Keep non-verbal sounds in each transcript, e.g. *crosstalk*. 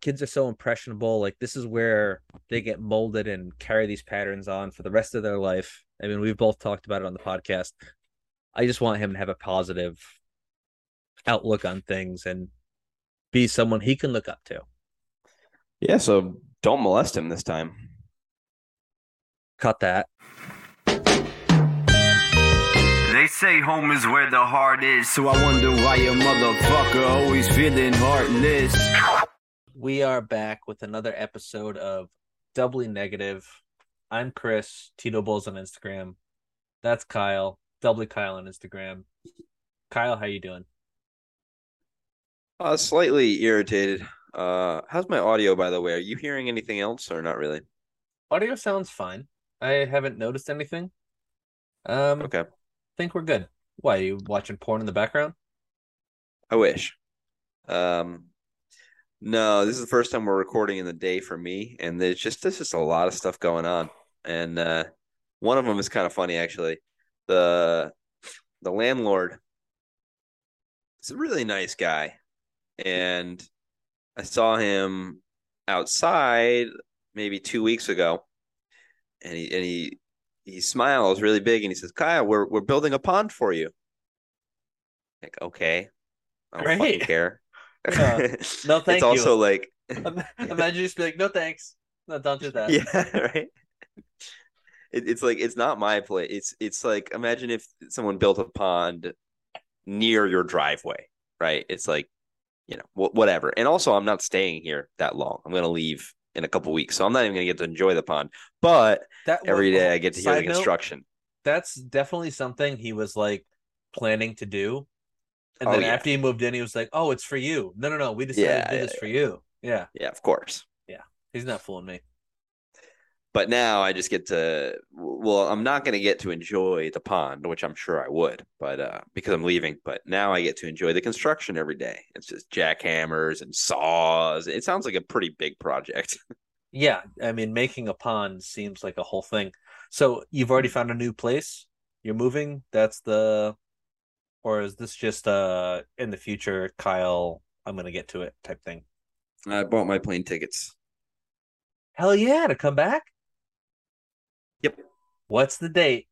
kids are so impressionable. Like this is where they get molded and carry these patterns on for the rest of their life. I mean, we've both talked about it on the podcast. I just want him to have a positive outlook on things and be someone he can look up to. Yeah, so don't molest him this time. Cut that. They say home is where the heart is, so I wonder why your motherfucker always feeling heartless. We are back with another episode of Doubly Negative. I'm Chris, Tito Bulls on Instagram. That's Kyle, Doubly Kyle on Instagram. Kyle, how you doing? Uh, slightly irritated. Uh, how's my audio, by the way? Are you hearing anything else or not really? Audio sounds fine. I haven't noticed anything. Um, Okay, think we're good. Why are you watching porn in the background? I wish. Um, no, this is the first time we're recording in the day for me, and there's just there's just a lot of stuff going on, and uh, one of them is kind of funny actually. The the landlord is a really nice guy, and I saw him outside maybe two weeks ago, and he and he he smiles really big and he says, "Kyle, we're we're building a pond for you." Like, okay, I don't fucking care. Yeah. *laughs* No, thank it's also like, *laughs* Imagine you just be like, no thanks. No, don't do that. yeah, *laughs* right. It, it's like it's not my place. It's it's like imagine if someone built a pond near your driveway, right? It's like, you know, wh- whatever. And also, I'm not staying here that long. I'm gonna leave in a couple weeks, so I'm not even gonna get to enjoy the pond. But That every day I get to hear the Side note, construction. That's definitely something he was like planning to do. And Oh, then yeah. after he moved in, he was like, "Oh, it's for you." No, no, no. We decided Yeah, to do yeah, this for you. Yeah, Yeah, of course. Yeah, he's not fooling me. but now I just get to well, I'm not going to get to enjoy the pond, which I'm sure I would, but uh because I'm leaving, but now I get to enjoy the construction every day. It's just jackhammers and saws. It sounds like a pretty big project. *laughs* Yeah, I mean, making a pond seems like a whole thing. So you've already found a new place. You're moving. That's the, or is this just uh in the future, Kyle? I'm gonna get to it type thing. I bought my plane tickets. Hell yeah, to come back. Yep. What's the date?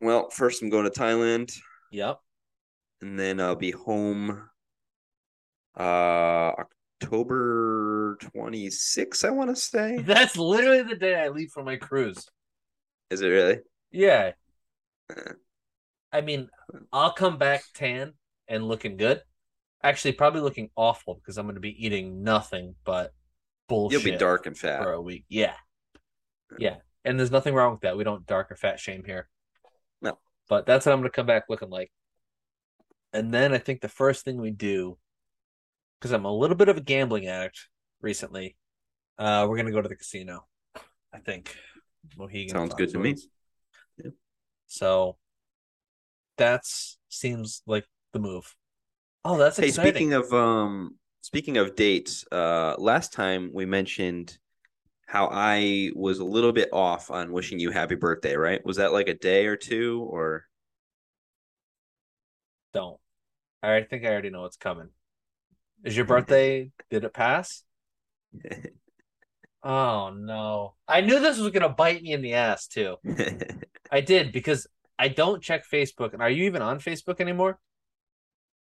Well, first I'm going to Thailand Yep. and then I'll be home uh October 26th, I want to say. *laughs* That's literally the day I leave for my cruise. Is it really? Yeah. Uh. I mean, I'll come back tan and looking good. Actually, probably looking awful because I'm going to be eating nothing but bullshit You'll be dark and fat. for a week. Yeah. Yeah. And there's nothing wrong with that. We don't dark or fat shame here. No. But that's what I'm going to come back looking like. And then I think the first thing we do, because I'm a little bit of a gambling addict recently, uh, we're going to go to the casino. I think. Mohegan Sounds good to me. Yeah. So that's seems like the move. Oh, that's Hey, exciting. speaking of um speaking of dates, uh last time we mentioned how I was a little bit off on wishing you happy birthday, right? Was that like a day or two or Don't. I think I already know what's coming. Is your *laughs* birthday? did it pass? *laughs* Oh no. I knew this was gonna bite me in the ass too. *laughs* I did because I don't check Facebook. And are you even on Facebook anymore?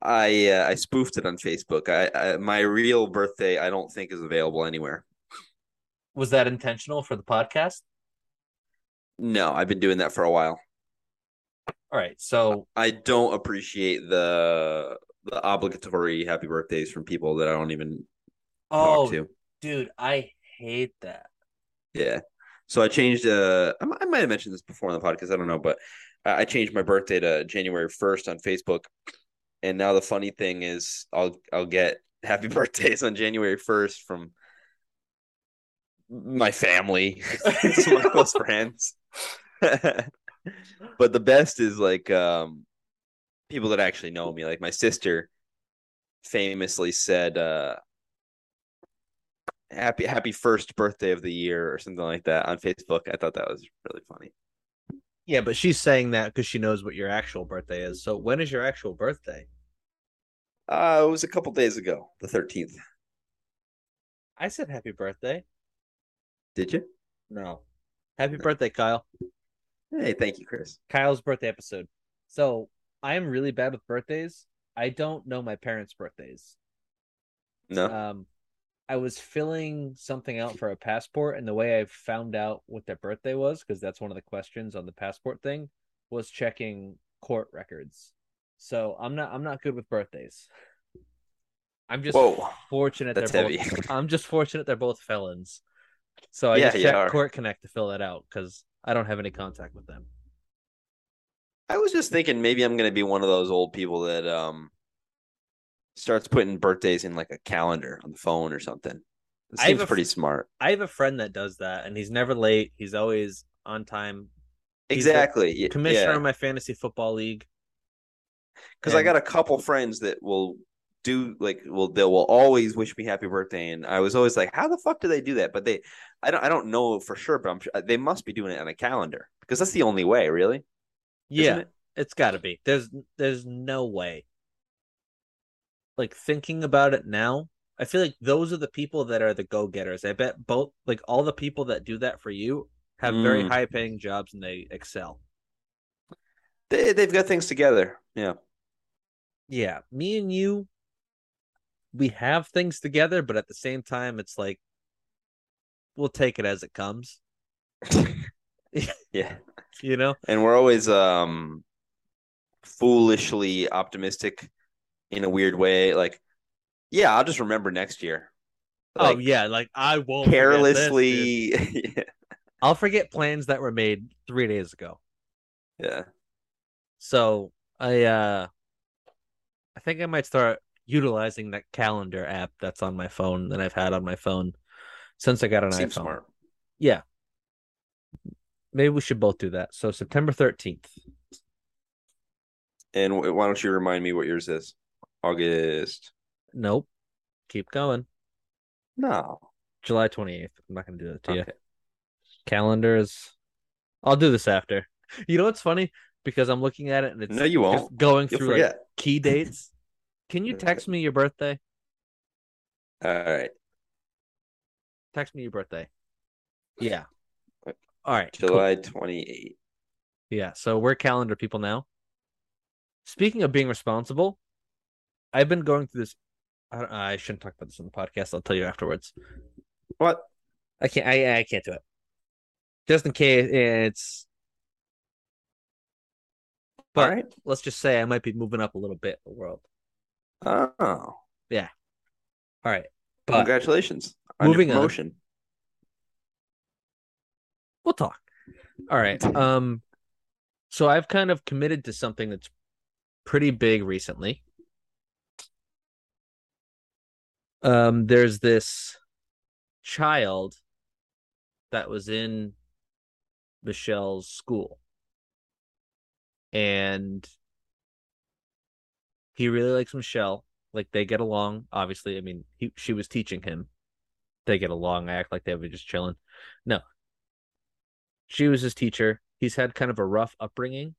I uh, I spoofed it on Facebook. I, I my real birthday I don't think is available anywhere. Was that intentional for the podcast? No, I've been doing that for a while. All right. So I don't appreciate the the obligatory happy birthdays from people that I don't even oh talk to. dude, I hate that. Yeah. So I changed. Uh, I, I might have mentioned this before on the podcast. I don't know, but I changed my birthday to January first on Facebook, and now the funny thing is, I'll I'll get *laughs* happy birthdays on January first from my family, *laughs* some of my close *laughs* friends. but the best is like um, people that actually know me. Like my sister famously said, uh, "Happy Happy first birthday of the year" or something like that on Facebook. I thought that was really funny. Yeah, but she's saying that because she knows what your actual birthday is. So when is your actual birthday? Uh, it was a couple days ago, the thirteenth. I said happy birthday. Did you? No. Happy birthday, Kyle. Hey, thank you, Chris. Kyle's birthday episode. So I am really bad with birthdays. I don't know my parents' birthdays. No. Um, I was filling something out for a passport, and the way I found out what their birthday was, because that's one of the questions on the passport thing, was checking court records. So I'm not I'm not good with birthdays. I'm just Whoa. fortunate That's they're heavy. both *laughs* I'm just fortunate they're both felons. So I Yeah, just checked. Court Connect to fill that out because I don't have any contact with them. I was just thinking maybe I'm gonna be one of those old people that um starts putting birthdays in like a calendar on the phone or something. It seems a pretty smart. I have a friend that does that, and he's never late. He's always on time. He's Exactly. Commissioner Yeah. of my fantasy football league. Because I got a couple friends that will do like will they will always wish me happy birthday, and I was always like, how the fuck do they do that? But they, I don't, I don't know for sure, but I'm sure uh, they must be doing it on a calendar because that's the only way, really. Yeah, it? it's got to be. There's there's no way. Like thinking about it now, I feel like those are the people that are the go getters. I bet both like all the people that do that for you have very Mm. high paying jobs and they excel. They they've got things together. Yeah. Yeah, me and you, we have things together, but at the same time, it's like we'll take it as it comes. yeah. *laughs* You know? And we're always um foolishly optimistic in a weird way. Like, yeah, I'll just remember next year. oh yeah, like I won't this, carelessly. yeah. *laughs* I'll forget plans that were made three days ago. yeah. So I uh I think I might start utilizing that calendar app that's on my phone that I've had on my phone since I got an Seems iPhone. smart. Yeah. Maybe we should both do that. So September 13th. And why don't you remind me what yours is? August. Nope. Keep going. No. July 28th. I'm not going to do that to you. Calendars. I'll do this after. You know what's funny? Because I'm looking at it and it's No, you won't. going You'll through like key dates. Can you *laughs* text me your birthday? All right. Text me your birthday. Yeah. All right. cool. July 28th. Yeah. So we're calendar people now. Speaking of being responsible, I've been going through this. I, I shouldn't talk about this on the podcast. I'll tell you afterwards. What? I can't. I I can't do it. Just in case it's. But All right. let's just say I might be moving up a little bit in the world. Oh. Yeah. All right. But Congratulations moving on. promotion. we'll talk. All right. Um so I've kind of committed to something that's pretty big recently. Um there's this child that was in Michelle's school. And he really likes Michelle. Like they get along, obviously. I mean, he she was teaching him. They get along, I act like they were just chilling. No, she was his teacher. He's had kind of a rough upbringing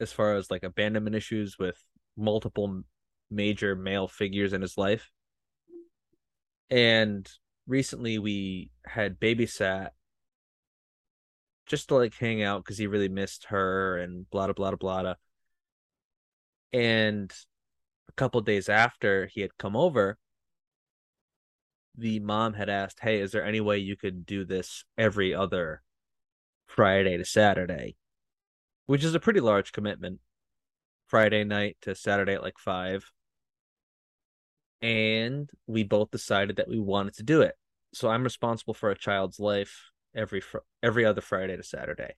as far as like abandonment issues with multiple major male figures in his life. And recently we had babysat just to like hang out because he really missed her and blah blah blah blah. And a couple days after he had come over, the mom had asked, Hey, is there any way you could do this every other Friday to Saturday? Which is a pretty large commitment. Friday night to Saturday at like five. And we both decided that we wanted to do it. So I'm responsible for a child's life every fr- every other Friday to Saturday.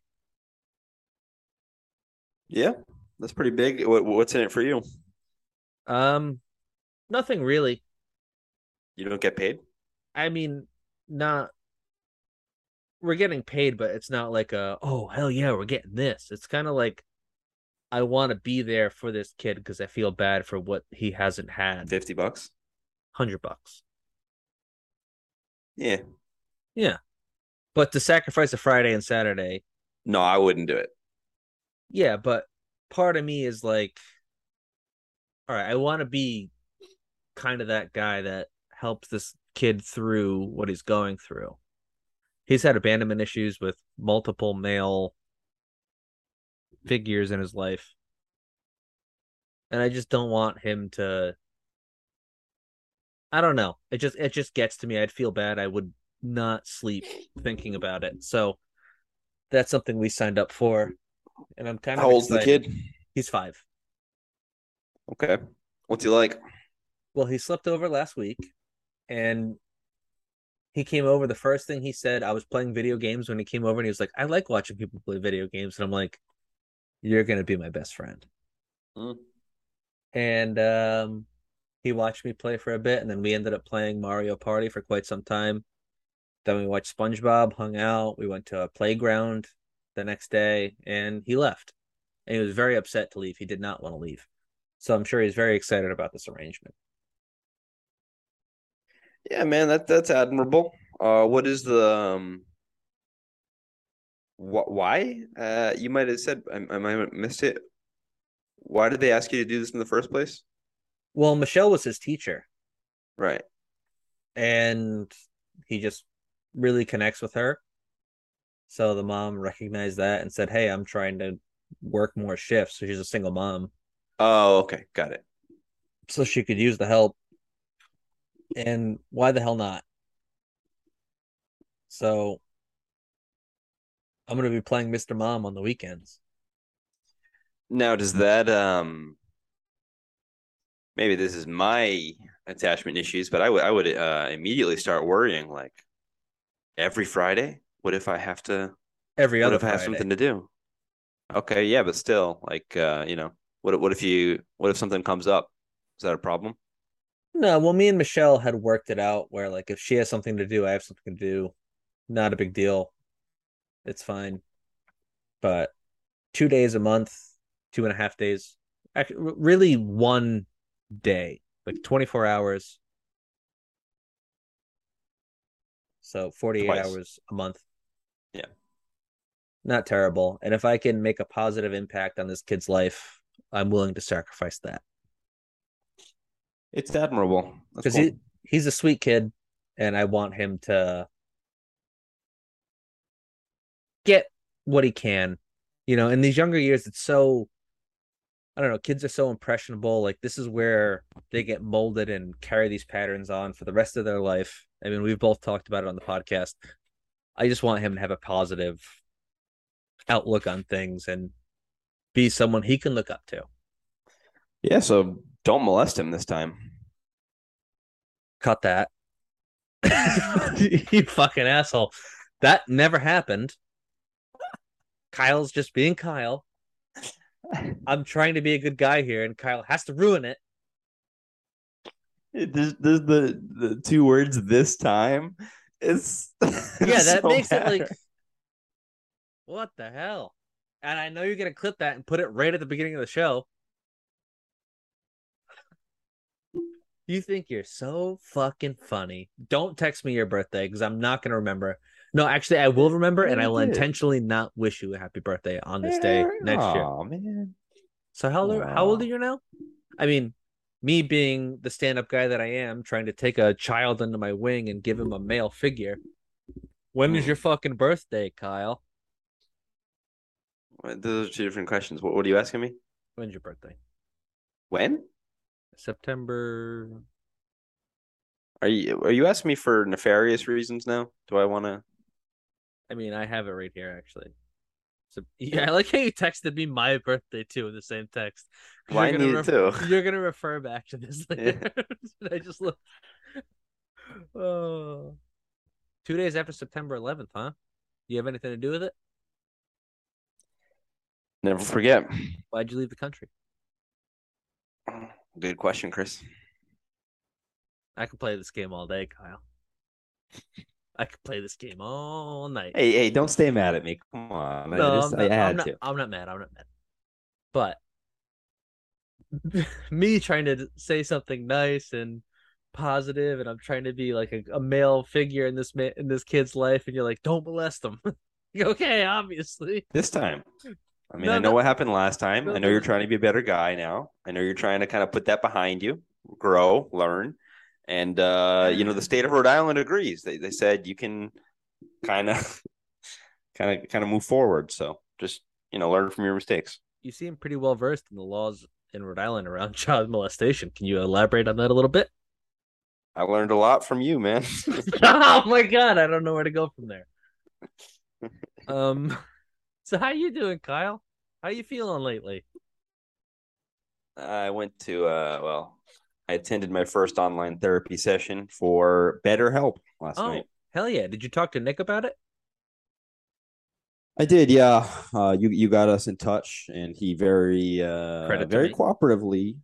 Yeah. That's pretty big. What, what's in it for you? Um nothing really. You don't get paid? I mean, not we're getting paid, but it's not like a oh hell yeah, we're getting this. It's kind of like I want to be there for this kid because I feel bad for what he hasn't had. 50 bucks? Hundred bucks, Yeah. Yeah, but to sacrifice a Friday and Saturday, No, I wouldn't do it. yeah. But part of me is like, all right, I want to be kind of that guy that helps this kid through what he's going through. He's had abandonment issues with multiple male figures in his life. And I just don't want him to I don't know. It just it just gets to me. I'd feel bad. I would not sleep thinking about it. So that's something we signed up for. And I'm kind of How old's the kid? He's five. Okay. What's he like? Well, he slept over last week and he came over. The first thing he said, I was playing video games when he came over and he was like, I like watching people play video games. And I'm like, You're gonna be my best friend. Mm. And um he watched me play for a bit and then we ended up playing Mario Party for quite some time. Then we watched SpongeBob, hung out, we went to a playground the next day, and he left. And he was very upset to leave. He did not want to leave. So I'm sure he's very excited about this arrangement. Yeah, man, that that's admirable. Uh, what is the um, wh- why? Uh, you might have said I, I might have missed it. Why did they ask you to do this in the first place? Well, Michelle was his teacher, Right. and he just really connects with her. So the mom recognized that and said, Hey, I'm trying to work more shifts. So she's a single mom. Oh, okay, got it. So she could use the help. And why the hell not? So I'm going to be playing Mr. Mom on the weekends. Now, does that um, maybe this is my attachment issues, but I would I would uh immediately start worrying like every Friday. What if I have to? Every other. What if I have something to do? Okay, yeah, but still, like, uh, you know, what what if you what if something comes up? Is that a problem? No, well, me and Michelle had worked it out where, like, if she has something to do, I have something to do. Not a big deal. It's fine. But two days a month, two and a half days, actually, really one day, like 24 hours. So 48 Twice. hours a month. Yeah. Not terrible. And if I can make a positive impact on this kid's life, I'm willing to sacrifice that. It's admirable. Because cool. he he's a sweet kid, and I want him to get what he can. You know, in these younger years, it's so I don't know. Kids are so impressionable. Like this is where they get molded and carry these patterns on for the rest of their life. I mean, we've both talked about it on the podcast. I just want him to have a positive outlook on things and be someone he can look up to. Yeah, so don't molest him this time. cut that. *laughs* you fucking asshole. That never happened. Kyle's just being Kyle. I'm trying to be a good guy here, and Kyle has to ruin it. There's, there's the the two words this time. It's *laughs* Yeah, that makes it like, what the hell? And I know you're gonna clip that and put it right at the beginning of the show. You think you're so fucking funny. Don't text me your birthday because I'm not gonna remember. No, actually, I will remember, and I will did. intentionally not wish you a happy birthday on this day next year. Oh man. So how old, how old are you now? I mean, me being the stand-up guy that I am, trying to take a child under my wing and give him a male figure. When is Hmm. your fucking birthday, Kyle? What- Those are two different questions. What, what are you asking me? When's your birthday? When? September. Are you are you asking me for nefarious reasons now? Do I want to? I mean, I have it right here actually. So *laughs* *laughs* yeah, I like how you texted me my birthday too in the same text. 'Cause *laughs* Well, I you're gonna need ref- too. You're gonna refer back to this later. I just look. Oh, two days after September 11th, huh? You have anything to do with it? Never forget. Why'd you leave the country? *sighs* Good question, Chris. I could play this game all day, Kyle. I could play this game all night. Hey, hey, don't stay mad at me. Come on. I, no, just, I'm I not, had I'm not, to. I'm not mad. I'm not mad. But *laughs* me trying to say something nice and positive, and I'm trying to be like a, a male figure in this in this kid's life, and you're like, don't molest them. *laughs* okay, obviously. This time. I mean, No, I know no. what happened last time. No, I know no. you're trying to be a better guy now. I know you're trying to kind of put that behind you, grow, learn. And uh, you know, the state of Rhode Island agrees. They they said you can kind of *laughs* kind of kind of move forward. So just you know, learn from your mistakes. You seem pretty well versed in the laws in Rhode Island around *laughs* child molestation. Can you elaborate on that a little bit? I learned a lot from you, man. *laughs* oh my god, I don't know where to go from there. Um, so how you doing, Kyle? How you feeling lately? I went to uh well, I attended my first online therapy session for BetterHelp last Oh, night. hell yeah! Did you talk to Nick about it? I did, yeah. Uh, you you got us in touch, and he very uh Credit very cooperatively.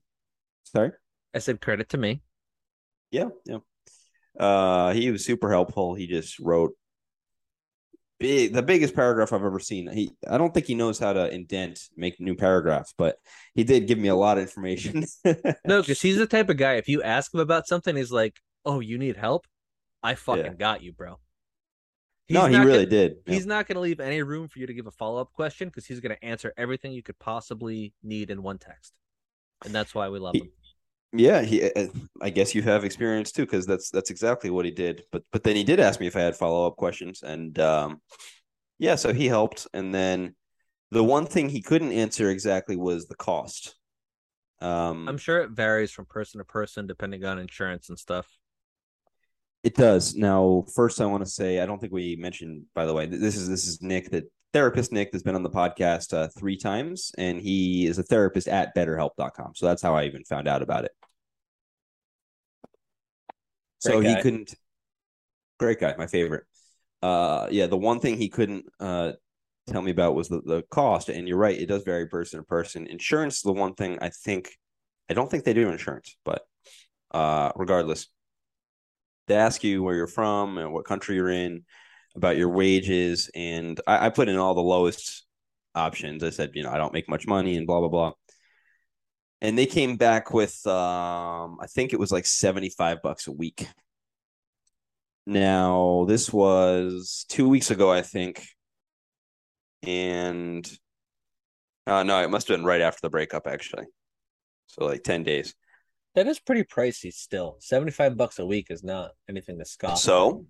Sorry. I said credit to me. Yeah, yeah. Uh, he was super helpful. He just wrote big, the biggest paragraph I've ever seen. He, I don't think he knows how to indent, make new paragraphs, but he did give me a lot of information. *laughs* No, because he's the type of guy. If you ask him about something, he's like, "Oh, you need help? I fucking Yeah. got you, bro." no, he really gonna- did. Yeah. He's not going to leave any room for you to give a follow up question because he's going to answer everything you could possibly need in one text, and that's why we love He- him. Yeah, he. I guess you have experience too, because that's that's exactly what he did. But but then he did ask me if I had follow up questions, and um, yeah, so he helped. And then the one thing he couldn't answer exactly was the cost. Um, I'm sure it varies from person to person depending on insurance and stuff. It does. Now, first, I want to say I don't think we mentioned. By the way, this is this is Nick, the therapist Nick, that's been on the podcast uh, three times, and he is a therapist at BetterHelp.com. So that's how I even found out about it. so Great he couldn't. Great guy, my favorite. Uh, yeah, the one thing he couldn't uh tell me about was the the cost, and you're right, it does vary person to person. Insurance is the one thing I think. I don't think they do insurance, but uh, regardless they ask you where you're from and what country you're in, about your wages, and I, I put in all the lowest options. I said, you know, I don't make much money and blah blah blah. And they came back with um, I think it was like 75 bucks a week. Now, this was two weeks ago, I think. And uh no, it must have been right after the breakup, actually. So like 10 days. That is pretty pricey still. 75 bucks a week is not anything to scoff. So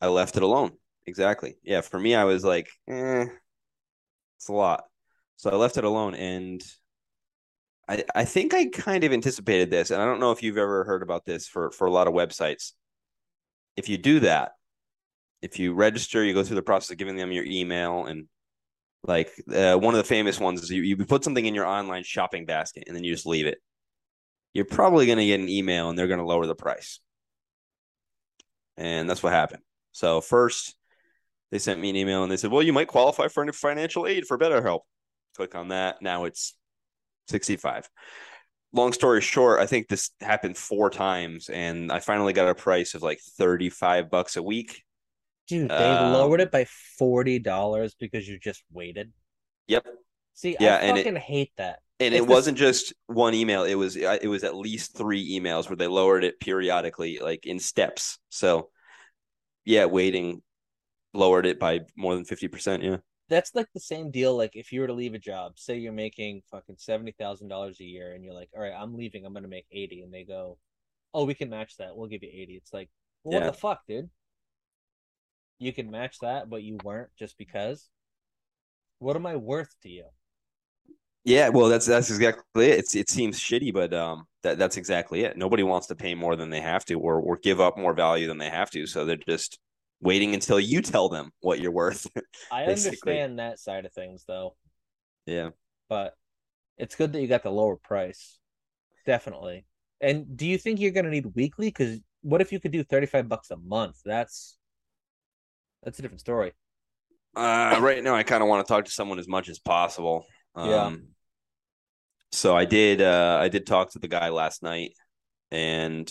I left it alone. Exactly. Yeah. For me, I was like, eh, it's a lot. So I left it alone. And I, I think I kind of anticipated this. And I don't know if you've ever heard about this for, for a lot of websites. If you do that, if you register, you go through the process of giving them your email and like uh, one of the famous ones is you, you put something in your online shopping basket and then you just leave it. You're probably going to get an email and they're going to lower the price. And that's what happened. So first, they sent me an email and they said, "Well, you might qualify for financial aid for BetterHelp." Click on that. Now it's sixty-five. Long story short, I think this happened four times, and I finally got a price of like thirty-five bucks a week. Dude, they Um, lowered it by $40 because you just waited. Yep. See, Yeah, I and it- fucking hate that. And it wasn't just one email. It was it was at least three emails where they lowered it periodically, like in steps. So, yeah, waiting lowered it by more than fifty percent. Yeah. That's like the same deal. Like if you were to leave a job, say you're making fucking seventy thousand dollars a year, and you're like, "All right, I'm leaving. I'm gonna make 80 and they go, "Oh, we can match that. We'll give you 80 It's like, well, Yeah. what the fuck, dude? You can match that, but you weren't just because. What am I worth to you? Yeah, well, that's that's exactly it. It's it seems shitty, but um, that that's exactly it. Nobody wants to pay more than they have to, or or give up more value than they have to. So they're just waiting until you tell them what you're worth. *laughs* I understand that side of things though, yeah, but it's good that you got the lower price. Definitely. And do you think you're gonna need weekly? Because what if you could do 35 bucks a month? That's that's a different story. uh, right now I kind of want to talk to someone as much as possible. Um, Yeah. So I did. Uh, I did talk to the guy last night, and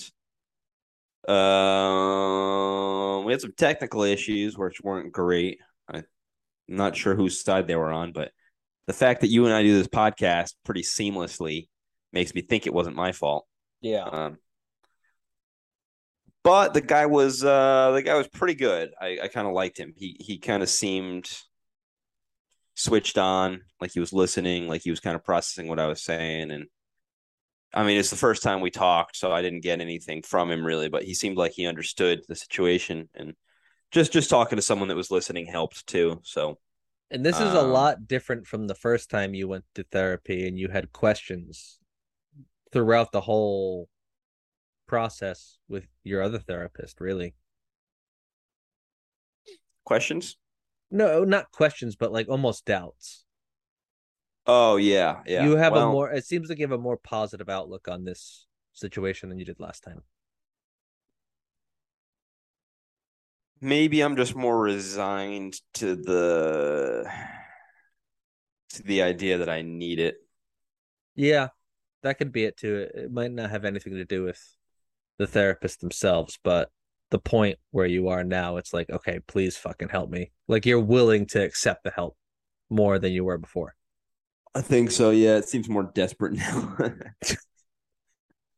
um, we had some technical issues which weren't great. I'm not sure whose side they were on, but the fact that you and I do this podcast pretty seamlessly makes me think it wasn't my fault. Yeah. Um, but the guy was uh, the guy was pretty good. I, I kind of liked him. He he kind of seemed switched on, like he was listening, like he was kind of processing what I was saying, and I mean, it's the first time we talked, so I didn't get anything from him really, but he seemed like he understood the situation and just just talking to someone that was listening helped too. So And this is a Um, lot different from the first time you went to therapy and you had questions throughout the whole process with your other therapist, really. questions? No, not questions, but like almost doubts. Oh yeah, yeah. you have a more it seems like you have a more positive outlook on this situation than you did last time. maybe I'm just more resigned to the to the idea that I need it. Yeah, that could be it too. It might not have anything to do with the therapist themselves, but the point where you are now, it's like, okay, please fucking help me. Like you're willing to accept the help more than you were before. I think so. Yeah, it seems more desperate *laughs* now.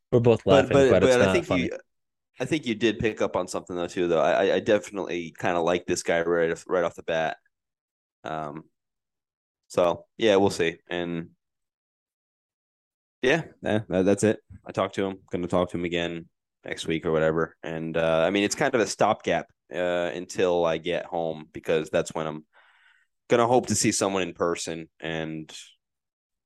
We're both but laughing, but but, it's but I think funny. you I think you did pick up on something though too though. I I definitely kind of like this guy right off, right off the bat. Um so yeah, we'll see. And yeah, yeah, that's it. I talked to him. Going to talk to him again next week or whatever. And uh I mean, it's kind of a stopgap uh until I get home because that's when I'm going to hope to see someone in person and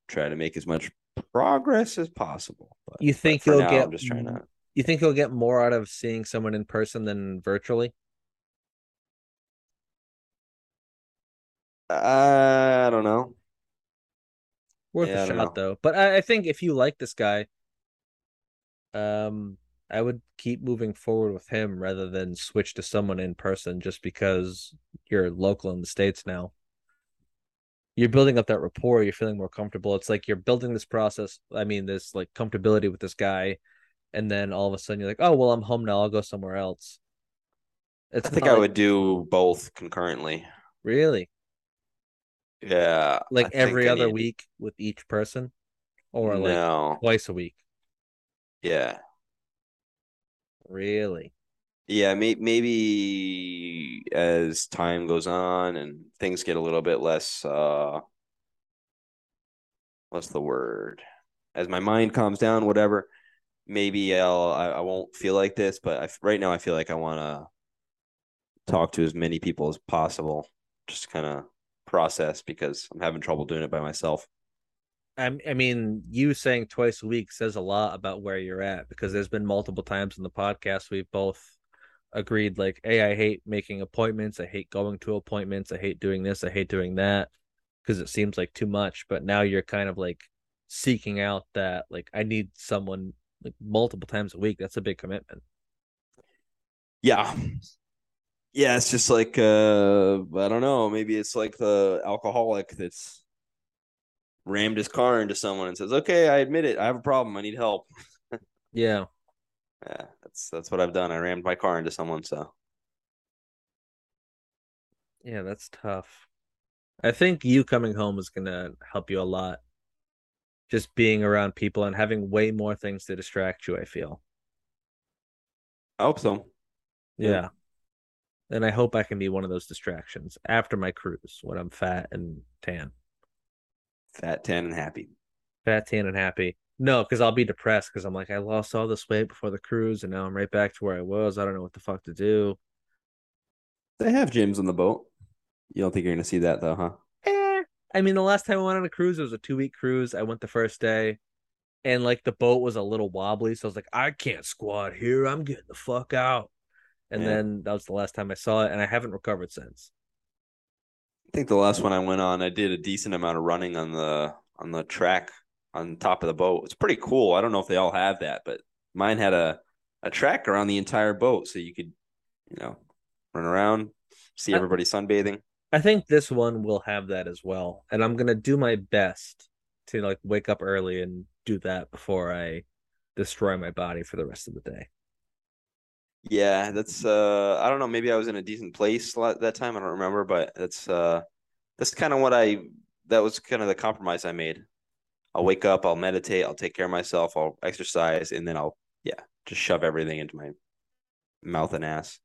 try to make as much progress as possible. But, You think you'll now, get I'm just trying to you think you'll get more out of seeing someone in person than virtually? I don't know. Worth Yeah, a shot know. though. But I, I think if you like this guy, um, I would keep moving forward with him rather than switch to someone in person just because you're local in the States now. You're building up that rapport, you're feeling more comfortable. It's like you're building this process, I mean, this like comfortability with this guy, and then all of a sudden you're like, Oh well, I'm home now, I'll go somewhere else. It's I think I like- would do both concurrently. really Yeah. like I every other need- week with each person, or like no. twice a week. Yeah. Really? Yeah, may- maybe as time goes on and things get a little bit less uh what's the word? As my mind calms down, whatever, maybe I'll I, I won't feel like this, but I, right now I feel like I want to talk to as many people as possible, just kind of process because I'm having trouble doing it by myself. I, I mean, you saying twice a week says a lot about where you're at because there's been multiple times in the podcast we've both agreed, like, hey, I hate making appointments. I hate going to appointments. I hate doing this. I hate doing that because it seems like too much. But now you're kind of like seeking out that, like, I need someone like multiple times a week. That's a big commitment. Yeah. Yeah, it's just like uh I don't know, maybe it's like the alcoholic that's rammed his car into someone and says, "Okay, I admit it. I have a problem. I need help." *laughs* Yeah. Yeah, that's that's what I've done. I rammed my car into someone, so Yeah, that's tough. I think you coming home is gonna help you a lot. Just being around people and having way more things to distract you, I feel. I hope so. Yeah. Yeah. And I hope I can be one of those distractions after my cruise when I'm fat and tan. Fat, tan, and happy. Fat, tan, and happy. No, because I'll be depressed because I'm like, I lost all this weight before the cruise and now I'm right back to where I was. I don't know what the fuck to do. They have gyms on the boat. You don't think you're gonna see that though, huh? Eh. I mean, the last time I went on a cruise, it was a two week cruise. I went the first day and like the boat was a little wobbly. So I was like, I can't squat here. I'm getting the fuck out. And Yeah. then that was the last time I saw it. And I haven't recovered since. I think the last one I went on, I did a decent amount of running on the on the track on top of the boat. It's pretty cool. I don't know if they all have that, but mine had a a track around the entire boat, so you could, you know, run around, see I- everybody sunbathing. I think this one will have that as well. And I'm gonna do my best to like wake up early and do that before I destroy my body for the rest of the day. Yeah, that's uh I don't know, maybe I was in a decent place la- that time, I don't remember, but that's uh that's kind of what I that was kind of the compromise I made. I'll wake up, I'll meditate, I'll take care of myself, I'll exercise, and then I'll yeah, just shove everything into my mouth and ass.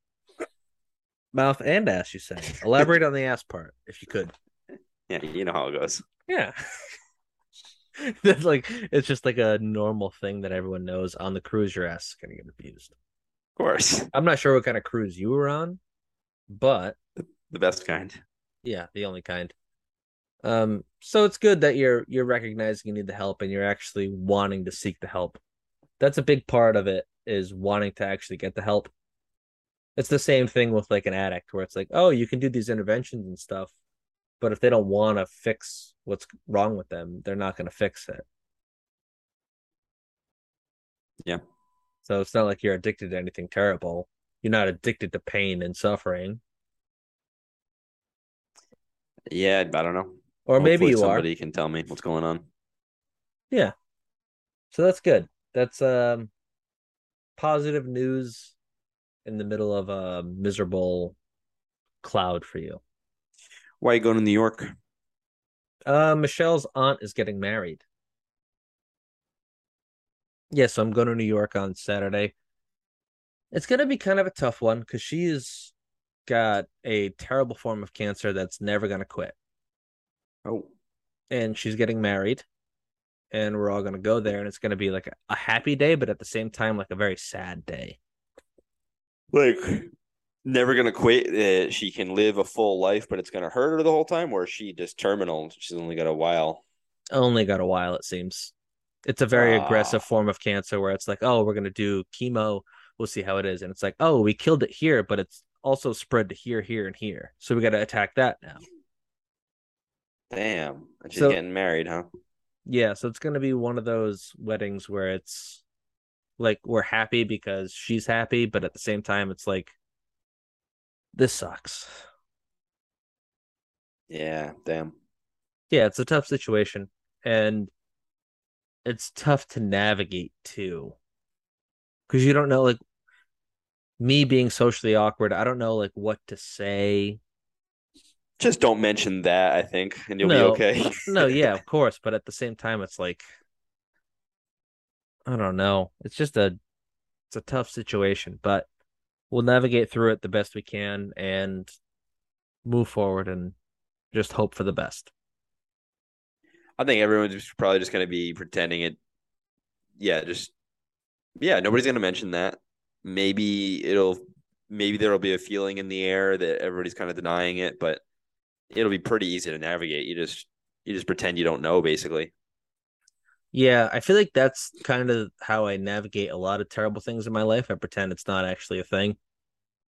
Mouth and ass, you say. Elaborate on the ass part, if you could. *laughs* Yeah, you know how it goes. Yeah. *laughs* That's like it's just like a normal thing that everyone knows. On the cruise, your ass is gonna get abused. Of course, I'm not sure what kind of cruise you were on, but the best kind. yeah, the only kind. Um, so it's good that you're you're recognizing you need the help and you're actually wanting to seek the help. That's a big part of it is wanting to actually get the help. It's the same thing with like an addict where it's like, oh, you can do these interventions and stuff, but if they don't want to fix what's wrong with them, they're not going to fix it. Yeah. So it's not like you're addicted to anything terrible. You're not addicted to pain and suffering. Yeah, I don't know. Or maybe Hopefully you are. somebody can tell me what's going on. Yeah. So that's good. That's um positive news in the middle of a miserable cloud for you. Why are you going to New York? Uh Michelle's aunt is getting married. Yeah, so I'm going to New York on Saturday. It's going to be kind of a tough one because she's got a terrible form of cancer that's never going to quit. Oh, and she's getting married and we're all going to go there and it's going to be like a, happy day but at the same time like a very sad day like never gonna quit. Uh, she can live a full life, but it's gonna hurt her the whole time, or is she just terminal? She's only got a while. only got a while it seems it's a very Ah. aggressive form of cancer where it's like oh we're going to do chemo. We'll see how it is. And it's like oh we killed it here but it's also spread to here here and here. So we got to attack that now. Damn, she's So- getting married, huh? yeah so it's going to be one of those weddings where it's like we're happy because she's happy but at the same time it's like this sucks. Yeah, damn. yeah, it's a tough situation. And it's tough to navigate too. Cuz you don't know like me being socially awkward, I don't know like what to say. Just don't mention that. I think, and you'll No. be okay. No, *laughs* yeah, of course, but at the same time it's like I don't know. It's just a it's a tough situation, but we'll navigate through it the best we can and move forward and just hope for the best. I think everyone's probably just gonna be pretending it. Yeah, just yeah. Nobody's gonna mention that. Maybe it'll. Maybe there'll be a feeling in the air that everybody's kind of denying it, but it'll be pretty easy to navigate. You just you just pretend you don't know, basically. Yeah, I feel like that's kind of how I navigate a lot of terrible things in my life. I pretend it's not actually a thing.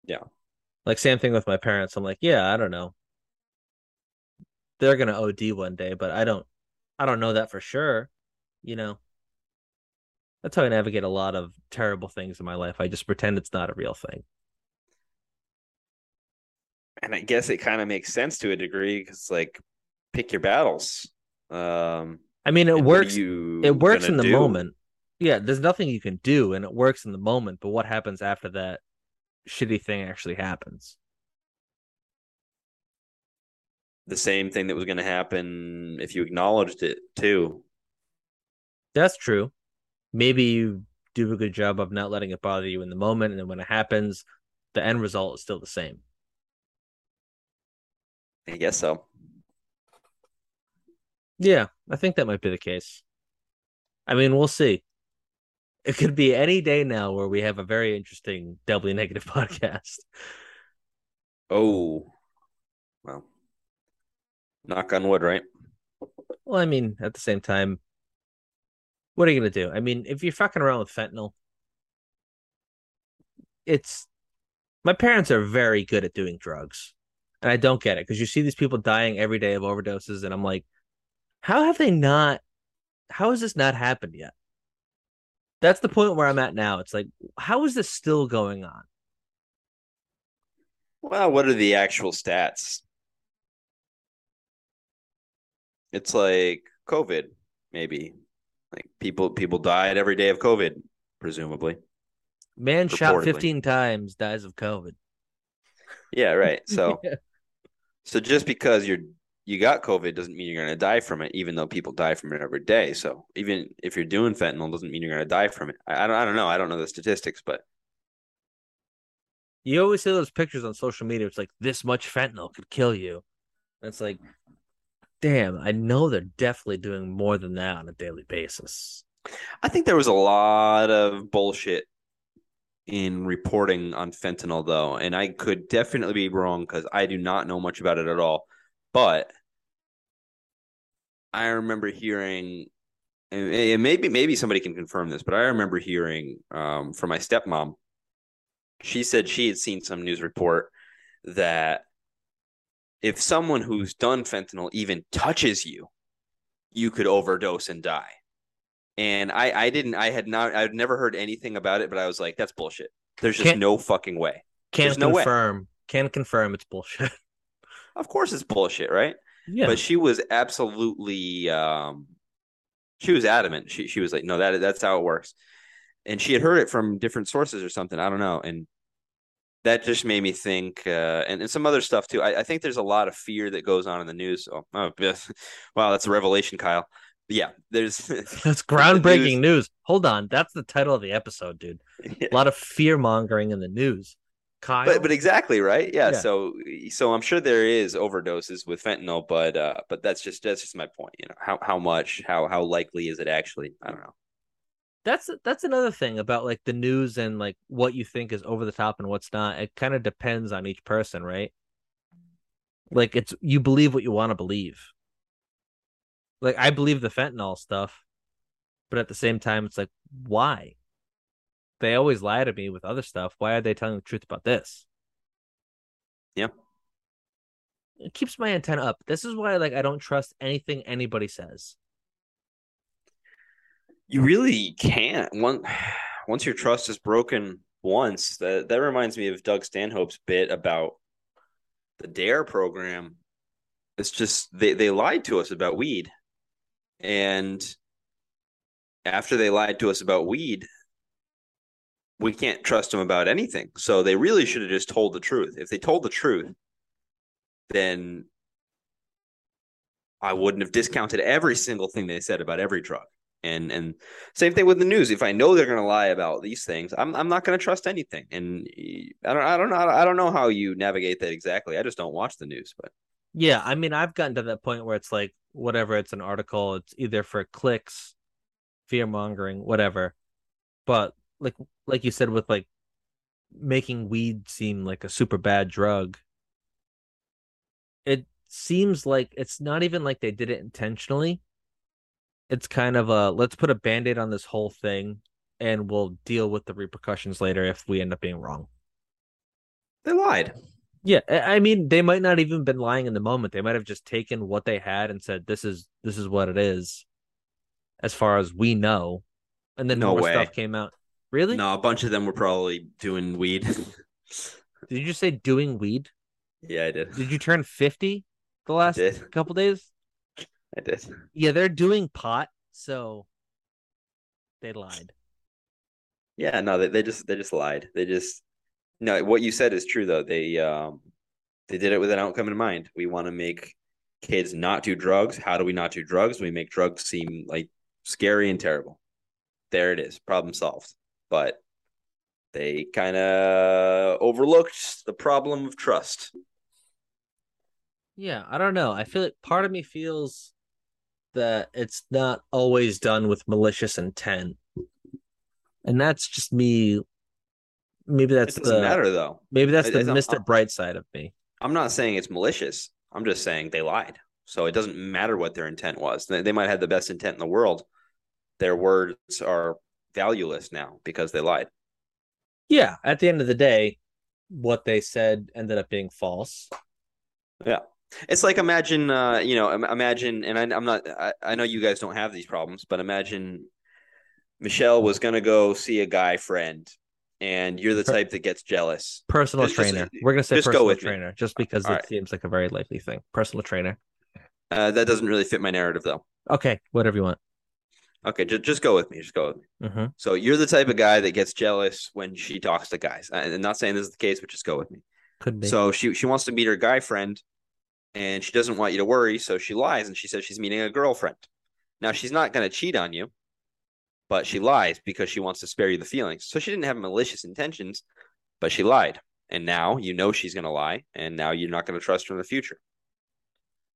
Yeah. Like same thing with my parents. I'm like, yeah, I don't know. They're gonna OD one day, but I don't I don't know that for sure. You know. That's how I navigate a lot of terrible things in my life. I just pretend it's not a real thing. And I guess it kind of makes sense to a degree because, like, pick your battles. Um, I mean, it and what are works it works in the do? moment. Yeah, there's nothing you can do and it works in the moment, but what happens after that shitty thing actually happens? The same thing that was going to happen if you acknowledged it too. That's true. Maybe you do a good job of not letting it bother you in the moment, and then when it happens, the end result is still the same. I guess so. Yeah, I think that might be the case. I mean, we'll see. It could be any day now where we have a very interesting doubly negative *laughs* podcast. Oh, well, knock on wood, right? Well, I mean, at the same time, what are you gonna do? I mean, if you're fucking around with fentanyl, it's my parents are very good at doing drugs, and I don't get it because you see these people dying every day of overdoses, and I'm like, how have they not? How has this not happened yet? That's the point where I'm at now. It's like, how is this still going on? Well, what are the actual stats? It's like COVID, maybe. Like people people died every day of COVID, presumably. Man shot 15 times, dies of COVID. Yeah, right. *laughs* So Yeah. so just because you're you got COVID doesn't mean you're gonna die from it, even though people die from it every day. So even if you're doing fentanyl doesn't mean you're gonna die from it. I, I don't I don't know. I don't know the statistics, but You always see those pictures on social media. It's like this much fentanyl could kill you. And it's like damn, I know they're definitely doing more than that on a daily basis. I think there was a lot of bullshit in reporting on fentanyl, though, and I could definitely be wrong because I do not know much about it at all. But I remember hearing, and maybe maybe somebody can confirm this, but I remember hearing um, from my stepmom. She said she had seen some news report that if someone who's done fentanyl even touches you, you could overdose and die. And I, I didn't, I had not, I'd never heard anything about it, but I was like, that's bullshit. There's just Can't- no fucking way. Can There's no confirm. Can confirm it's bullshit. *laughs* Of course, it's bullshit, right? yeah. But she was absolutely, um, she was adamant. She she was like, no, that that's how it works. And she had heard it from different sources or something. I don't know. And that just made me think, uh, and, and some other stuff too. I, I think there's a lot of fear that goes on in the news. Oh, oh *laughs* wow, that's a revelation, Kyle. Yeah, there's *laughs* *laughs* That's groundbreaking news. Hold on. That's the title of the episode, dude. Yeah. A lot of fear mongering in the news. Kyle. but but exactly right yeah, Yeah. so so i'm sure there is overdoses with fentanyl but uh but that's just that's just my point you know how how much how how likely is it actually i don't know that's that's another thing about like the news and like what you think is over the top and what's not. It kind of depends on each person, right? Like it's you believe what you want to believe. Like I believe the fentanyl stuff, but at the same time, it's like why? They always lie to me with other stuff. Why are they telling the truth about this? Yeah. It keeps my antenna up. This is why like I don't trust anything anybody says. You really can't. One once your trust is broken once that that reminds me of doug stanhope's bit about the dare program. It's just they they lied to us about weed. And after they lied to us about weed we can't trust them about anything. So they really should have just told the truth. If they told the truth then i wouldn't have discounted every single thing they said about every drug and and same thing with the news. If I know they're going to lie about these things, I'm I'm not going to trust anything. And eh, I don't I don't know I don't know how you navigate that exactly. I just don't watch the news. But Yeah, I mean, I've gotten to that point where it's like whatever, it's an article, it's either for clicks, fear mongering, whatever. But like like you said with like making weed seem like a super bad drug, it seems like it's not even like they did it intentionally. It's kind of a let's put a band-aid on this whole thing and we'll deal with the repercussions later if we end up being wrong. they lied. Yeah, I mean, they might not even been lying in the moment. They might have just taken what they had and said, "This is this is what it is," as far as we know. And then No more way. stuff came out. Really? No, a bunch of them were probably doing weed. Did you say doing weed? yeah, I did. Did you turn fifty the last couple days? I did. Yeah, they're doing pot, so they lied. Yeah, no, they, they just they just lied. They just no. What you said is true though. They um they did it with an outcome in mind. We want to make kids not do drugs. How do we not do drugs? We make drugs seem like scary and terrible. There it is. Problem solved. But they kind of overlooked the problem of trust. Yeah, I don't know. I feel like part of me feels that it's not always done with malicious intent. And that's just me. Maybe that's it doesn't the matter though. maybe that's It- the Mr. Bright side of me. I'm not saying it's malicious. I'm just saying they lied. So it doesn't matter what their intent was. They, they might have the best intent in the world. Their words are valueless now because they lied. Yeah, at the end of the day, what they said ended up being false. It's like imagine, uh, you know, imagine, and I, I'm not, I, I know you guys don't have these problems, but imagine Michelle was to go see a guy friend and you're the type that gets jealous. Personal Just- just- trainer. We're gonna say just go personal with me. trainer, just because All it right. seems like a very likely thing. Personal trainer. Uh, that doesn't really fit my narrative though. Okay, whatever you want. Okay, just, just go with me. Just go with me. hmm So you're the type of guy that gets jealous when she talks to guys. I'm not saying this is the case, but just go with me. Could be. So she she wants to meet her guy friend, and she doesn't want you to worry, so she lies and she says she's meeting a girlfriend. Now she's not going to cheat on you, but she lies because she wants to spare you the feelings. So she didn't have malicious intentions, but she lied, and now you know she's going to lie, and now you're not going to trust her in the future.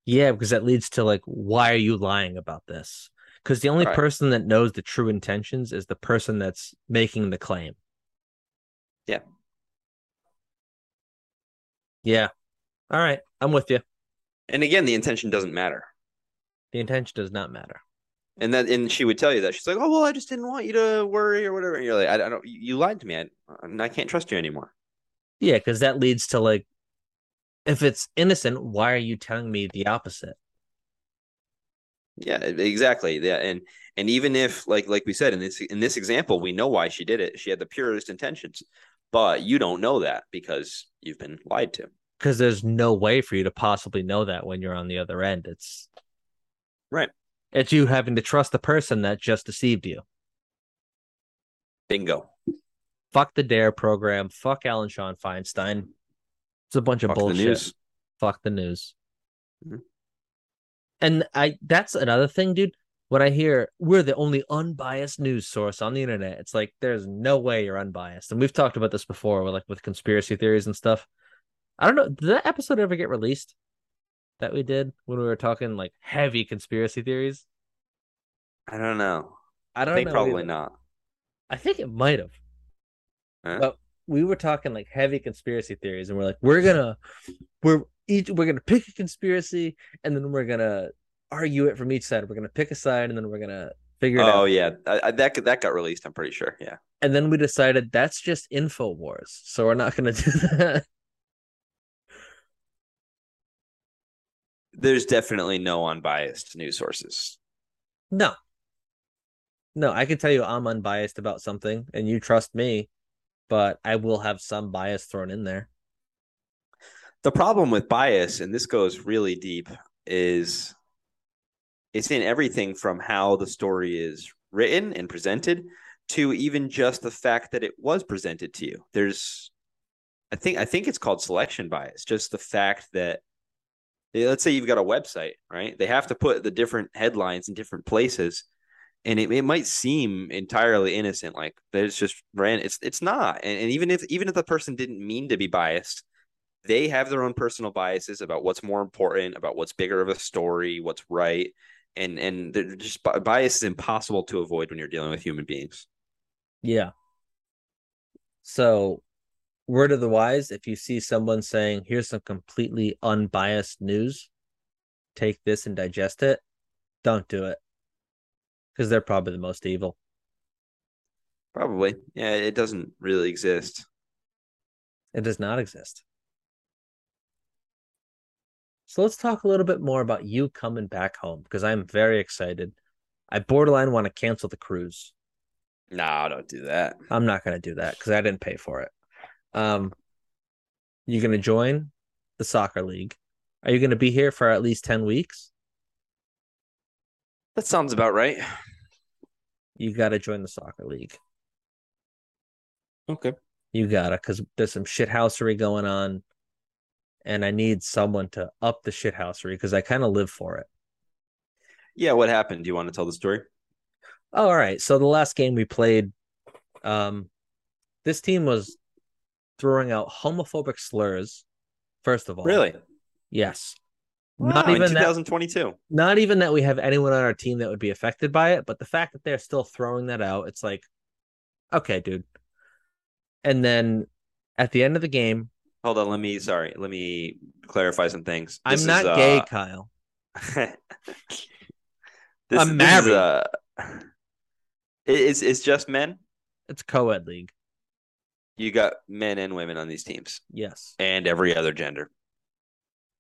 Yeah, because that leads to like, why are you lying about this? Because the only Right. person that knows the true intentions is the person that's making the claim. Yeah. Yeah. All right. I'm with you. And again, the intention doesn't matter. The intention does not matter. And that, and she would tell you that she's like, "Oh well, I just didn't want you to worry or whatever." And you're like, "I, I don't. You lied to me. I, I can't trust you anymore." Yeah, because that leads to like, if it's innocent, why are you telling me the opposite? Yeah, exactly. Yeah, and and even if like like we said in this in this example, we know why she did it. She had the purest intentions, but you don't know that because you've been lied to. Because there's no way for you to possibly know that when you're on the other end. It's Right. It's you having to trust the person that just deceived you. Bingo. Fuck the Dare program. Fuck Alan Shawn Feinstein. It's a bunch of Fuck the bullshit. news. Fuck the news. Mhm. And I that's another thing, dude. When I hear we're the only unbiased news source on the internet, it's like there's no way you're unbiased. And we've talked about this before with like with conspiracy theories and stuff. I don't know. Did that episode ever get released? That we did when we were talking like heavy conspiracy theories? I don't know. I I don't think know probably either. not. I think it might have. Huh? But we were talking like heavy conspiracy theories, and we're like, we're gonna, we're each, we're gonna pick a conspiracy, and then we're gonna argue it from each side. We're gonna pick a side, and then we're gonna figure it Oh out. Oh yeah, I, I, that that got released. I'm pretty sure. Yeah. And then we decided that's just Infowars, so we're not gonna *laughs* do that. There's definitely no unbiased news sources. no, no, I can tell you I'm unbiased about something, and you trust me, but I will have some bias thrown in there. The problem with bias, and this goes really deep, is it's in everything from how the story is written and presented to even just the fact that it was presented to you. There's I think I think it's called selection bias, just the fact that let's say you've got a website, right? They have to put the different headlines in different places. And it, it might seem entirely innocent, like that it's just ran. It's it's not. And, and even if even if the person didn't mean to be biased, they have their own personal biases about what's more important, about what's bigger of a story, what's right, and and just bias is impossible to avoid when you're dealing with human beings. Yeah. So, word of the wise if you see someone saying, here's some completely unbiased news, take this and digest it, don't do it. Because they're probably the most evil. Probably, yeah, it doesn't really exist. It does not exist. So, let's talk a little bit more about you coming back home because I'm very excited. I borderline want to cancel the cruise. No, don't do that. I'm not going to do that because I didn't pay for it. Um, you're going to join the soccer league? Are you going to be here for at least 10 weeks? That sounds about right. You got to join the soccer league. Okay. You got to because there's some shithousery going on. And I need someone to up the shithousery because I kind of live for it. Yeah, what happened? Do you want to tell the story? Oh, all right. So the last game we played, um, this team was throwing out homophobic slurs. First of all, Really? Yes. Wow, Not in even that 2022. not even that we have anyone on our team that would be affected by it, but the fact that they're still throwing that out, it's like, okay, dude. And then at the end of the game, Hold on, let me. Sorry, let me clarify some things. I'm This not is, gay, uh, Kyle. *laughs* this, I'm this is, married. uh, *laughs* it's it's just men. It's co-ed league. You got men and women on these teams, Yes. and every other gender.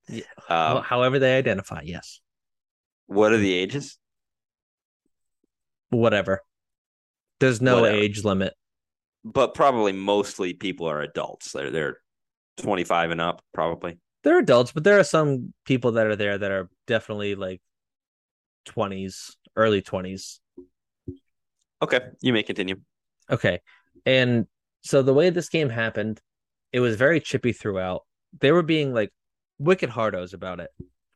Yeah. Um, However they identify, yes. what are the ages? Whatever. There's no Whatever. age limit. But probably mostly people are adults. They're they're 25 and up, probably. They're adults, but there are some people that are there that are definitely like 20s, early 20s. Okay, you may continue. Okay. And so the way this game happened, it was very chippy throughout. They were being like wicked hardos about it.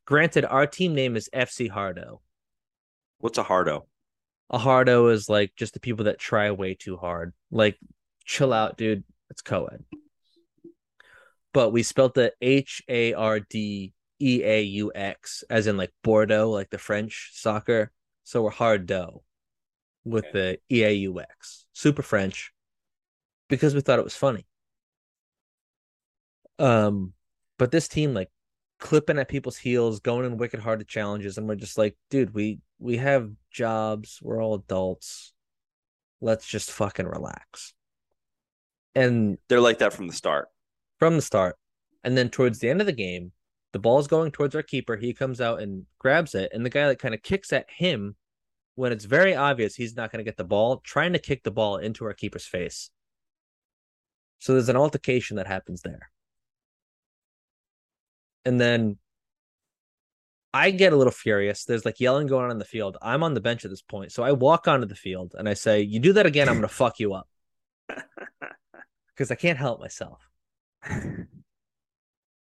Granted, our team name is FC Hardeaux. What's a hardo? A hardo is like just the people that try way too hard. Like, chill out, dude. It's co ed. But we spelt it H A R D E A U X, as in like Bordeaux, like the French soccer. So we're Hardeaux with the E A U X, super French, because we thought it was funny. Um, but this team like clipping at people's heels, going in wicked hard to challenges, and we're just like, dude, we we have jobs, we're all adults. Let's just fucking relax. And They're like that from the start. from the start. And then towards the end of the game, the ball's going towards our keeper. He comes out and grabs it. And the guy that kind of kicks at him when it's very obvious he's not going to get the ball, trying to kick the ball into our keeper's face. So there's an altercation that happens there. And then I get a little furious. There's like yelling going on in the field. I'm on the bench at this point. So I walk onto the field and I say, You do that again, I'm going *laughs* to fuck you up. Because I can't help myself. *laughs*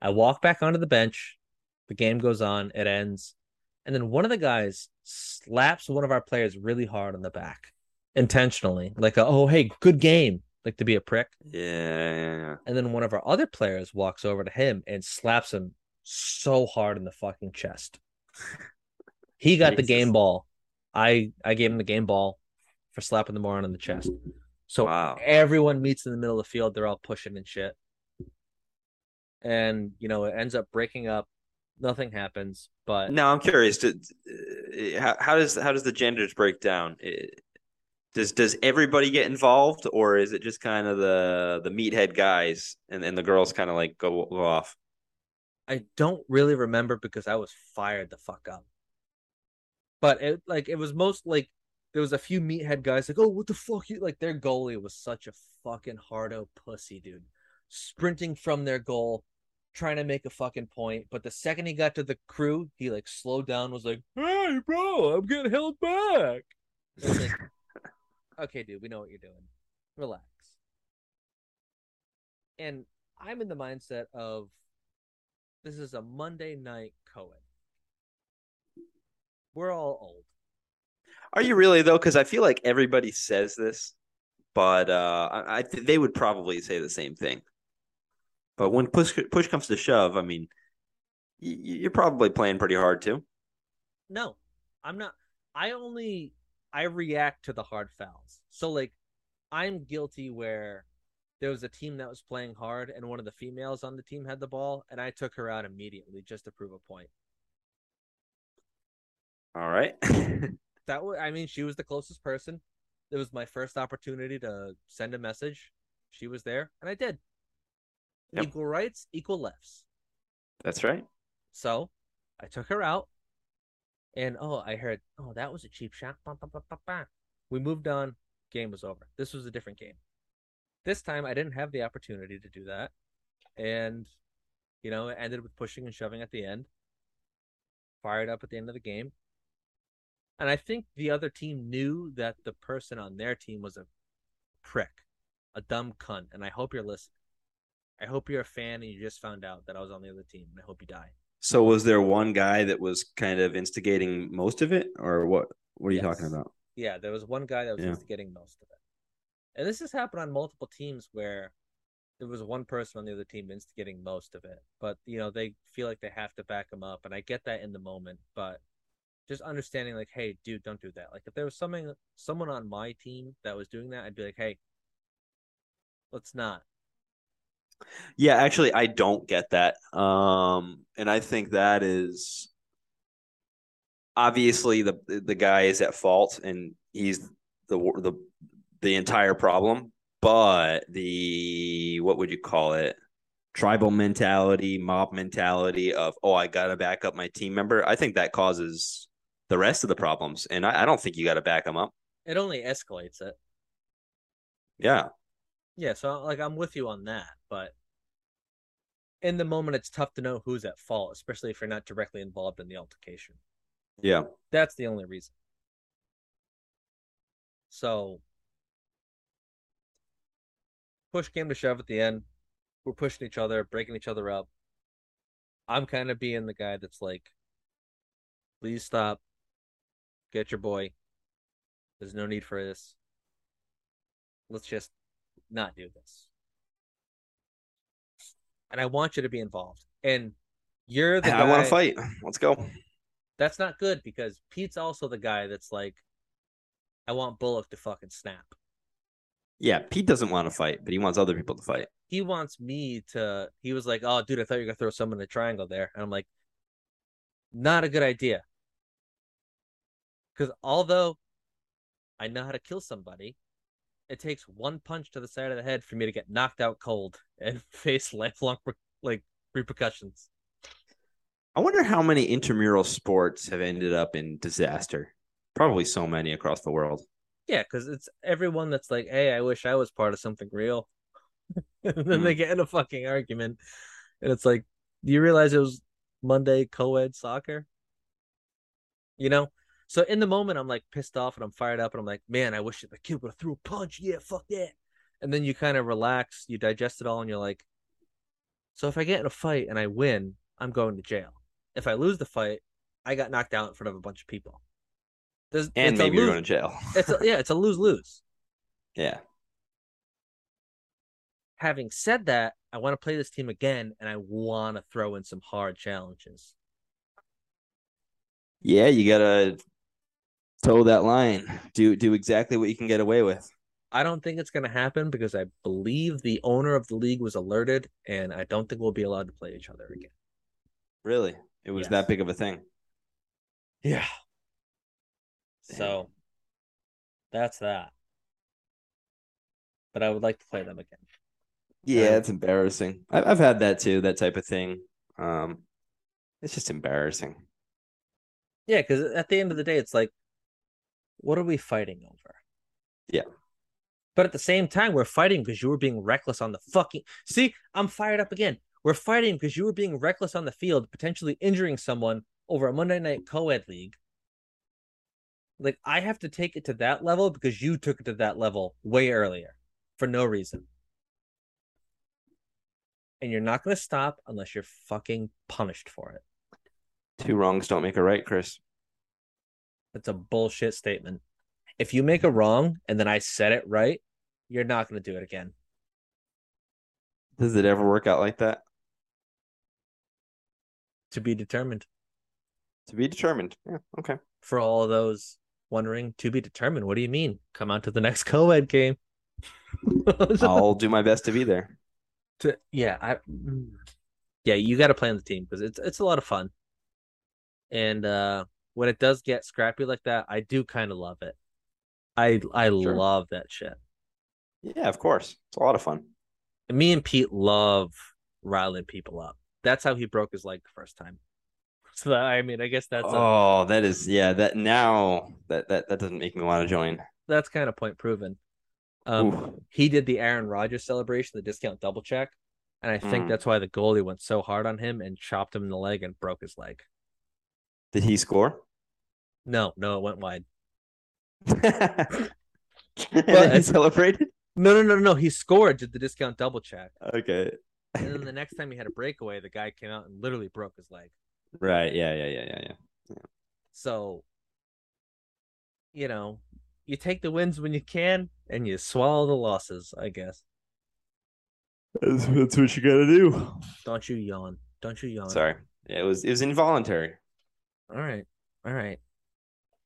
I walk back onto the bench. The game goes on. It ends. And then one of the guys slaps one of our players really hard on the back intentionally, like, a, oh, hey, good game, like to be a prick. Yeah, yeah, yeah. And then one of our other players walks over to him and slaps him so hard in the fucking chest. *laughs* He got the game ball. I I gave him the game ball for slapping the moron in the chest. So Wow. everyone meets in the middle of the field. They're all pushing and shit. And you know, it ends up breaking up. Nothing happens, but Now I'm curious. To, uh, how, how does how does the genders break down? Uh, Does does everybody get involved, or is it just kind of the the meathead guys and and the girls kind of like go, go off? I don't really remember because I was fired the fuck up. But it like it was most like there was a few meathead guys like, oh, what the fuck? You like their goalie was such a fucking hardo pussy, dude. Sprinting from their goal, trying to make a fucking point. But the second he got to the crew, he like slowed down, was like, Hey bro, I'm getting held back. Okay, dude, we know what you're doing. Relax. And I'm in the mindset of this is a Monday night co-ed. We're all old. Are you really though? Because I feel like everybody says this, but uh, I, I th- they would probably say the same thing. But when push push comes to shove, I mean, y- you're probably playing pretty hard too. No, I'm not. I only I react to the hard fouls. So like, I'm guilty where there was a team that was playing hard, and one of the females on the team had the ball, and I took her out immediately just to prove a point. All right. *laughs* That was, I mean, she was the closest person. It was my first opportunity to send a message. She was there, and I did. Yep. Equal rights, equal lefts. That's right. So I took her out, and oh, I heard, oh, that was a cheap shot. Bah, bah, bah. We moved on. Game was over. This was a different game. This time, I didn't have the opportunity to do that, and you know, it ended with pushing and shoving at the end. Fired up at the end of the game, and I think the other team knew that the person on their team was a prick, a dumb cunt. And I hope you're listening. I hope you're a fan and you just found out that I was on the other team. And I hope you die. So was there one guy that was kind of instigating most of it, or what? What are you Yes. talking about? Yeah, there was one guy that was Yeah. instigating most of it. And this has happened on multiple teams where there was one person on the other team instigating most of it. But, you know, they feel like they have to back him up. And I get that in the moment. But just understanding, like, hey, dude, don't do that. Like, if there was something, someone on my team that was doing that, I'd be like, hey, let's not. Yeah, actually, I don't get that. Um, and I think that is obviously the the guy is at fault, and he's the the the entire problem. But the what would you call it? Tribal mentality, mob mentality of oh, I gotta back up my team member. I think that causes the rest of the problems, and I, I don't think you got to back them up. It only escalates it. Yeah, Yeah, so like I'm with you on that, but in the moment it's tough to know who's at fault, especially if you're not directly involved in the altercation. yeah. That's the only reason. So push came to shove at the end. We're pushing each other, breaking each other up. I'm kind of being the guy that's like, please stop. Get your boy. There's no need for this. Let's just not do this. And I want you to be involved. And You're the I guy. want to fight. Let's go. That's not good because Pete's also the guy that's like, I want Bullock to fucking snap. Yeah, Pete doesn't want to fight, but he wants other people to fight. He wants me to. He was like, "Oh, dude, I thought you were gonna throw someone in a triangle there," and I'm like, "Not a good idea." Because although I know how to kill somebody, it takes one punch to the side of the head for me to get knocked out cold and *laughs* face lifelong like repercussions. I wonder how many intramural sports have ended up in disaster. Probably so many across the world. Yeah, because it's everyone that's like, "Hey, I wish I was part of something real," *laughs* and then they mm. get in a fucking argument, and it's like, do you realize it was Monday co-ed soccer? You know, so in the moment, I'm like pissed off and I'm fired up, and I'm like, "Man, I wish the kid would have threw a punch." Yeah, fuck that. And then you kind of relax, you digest it all, and you're like, "So if I get in a fight and I win, I'm going to jail. If I lose the fight, I got knocked out in front of a bunch of people." There's, And it's a maybe you're going to jail. it's a, yeah, it's a lose lose. *laughs* yeah. Having said that, I want to play this team again, and I want to throw in some hard challenges. Yeah, you gotta toe that line. Do do exactly what you can get away with. I don't think it's going to happen because I believe the owner of the league was alerted, and I don't think we'll be allowed to play each other again. Really? It was Yes. that big of a thing. Yeah. So that's that. But I would like to play them again. Yeah, Um, it's embarrassing. I've had that too, that type of thing. Um, it's just embarrassing. Yeah, because at the end of the day, it's like, what are we fighting over? Yeah. But at the same time, we're fighting because you were being reckless on the fucking. See, I'm fired up again. We're fighting because you were being reckless on the field, potentially injuring someone over a Monday night co ed league. Like, I have to take it to that level because you took it to that level way earlier for no reason. And you're not going to stop unless you're fucking punished for it. Two wrongs don't make a right, Chris. That's a bullshit statement. If you make a wrong and then I said it right, you're not going to do it again. Does it ever work out like that? To be determined. To be determined. Yeah, okay. For all of those wondering, to be determined. What do you mean? Come out to the next *laughs* co-ed game. *laughs* I'll do my best to be there. To- yeah, I yeah, you got to play on the team because it's it's a lot of fun. And uh when it does get scrappy like that, I do kind of love it. I I Sure. love that shit. Yeah, of course. It's a lot of fun. And me and Pete love riling people up. That's how he broke his leg the first time. *laughs* So that, I mean, I guess that's a, oh, that is yeah. That now that that that doesn't make me want to join. that's kind of point proven. Um, Oof. he did the Aaron Rodgers celebration, the discount double check, and I think Mm. that's why the goalie went so hard on him and chopped him in the leg and broke his leg. Did he score? No, no, it went wide. *laughs* then he celebrated. No, no, no, no. He scored, did the discount double check, Okay. and then the next time he had a breakaway, the guy came out and literally broke his leg. Right. Yeah. Yeah. Yeah. Yeah. Yeah. So, you know, you take the wins when you can, and you swallow the losses. I guess. That's, that's what you gotta do. Don't you yawn. Don't you yawn. Sorry. Yeah, it was it was involuntary. All right. All right.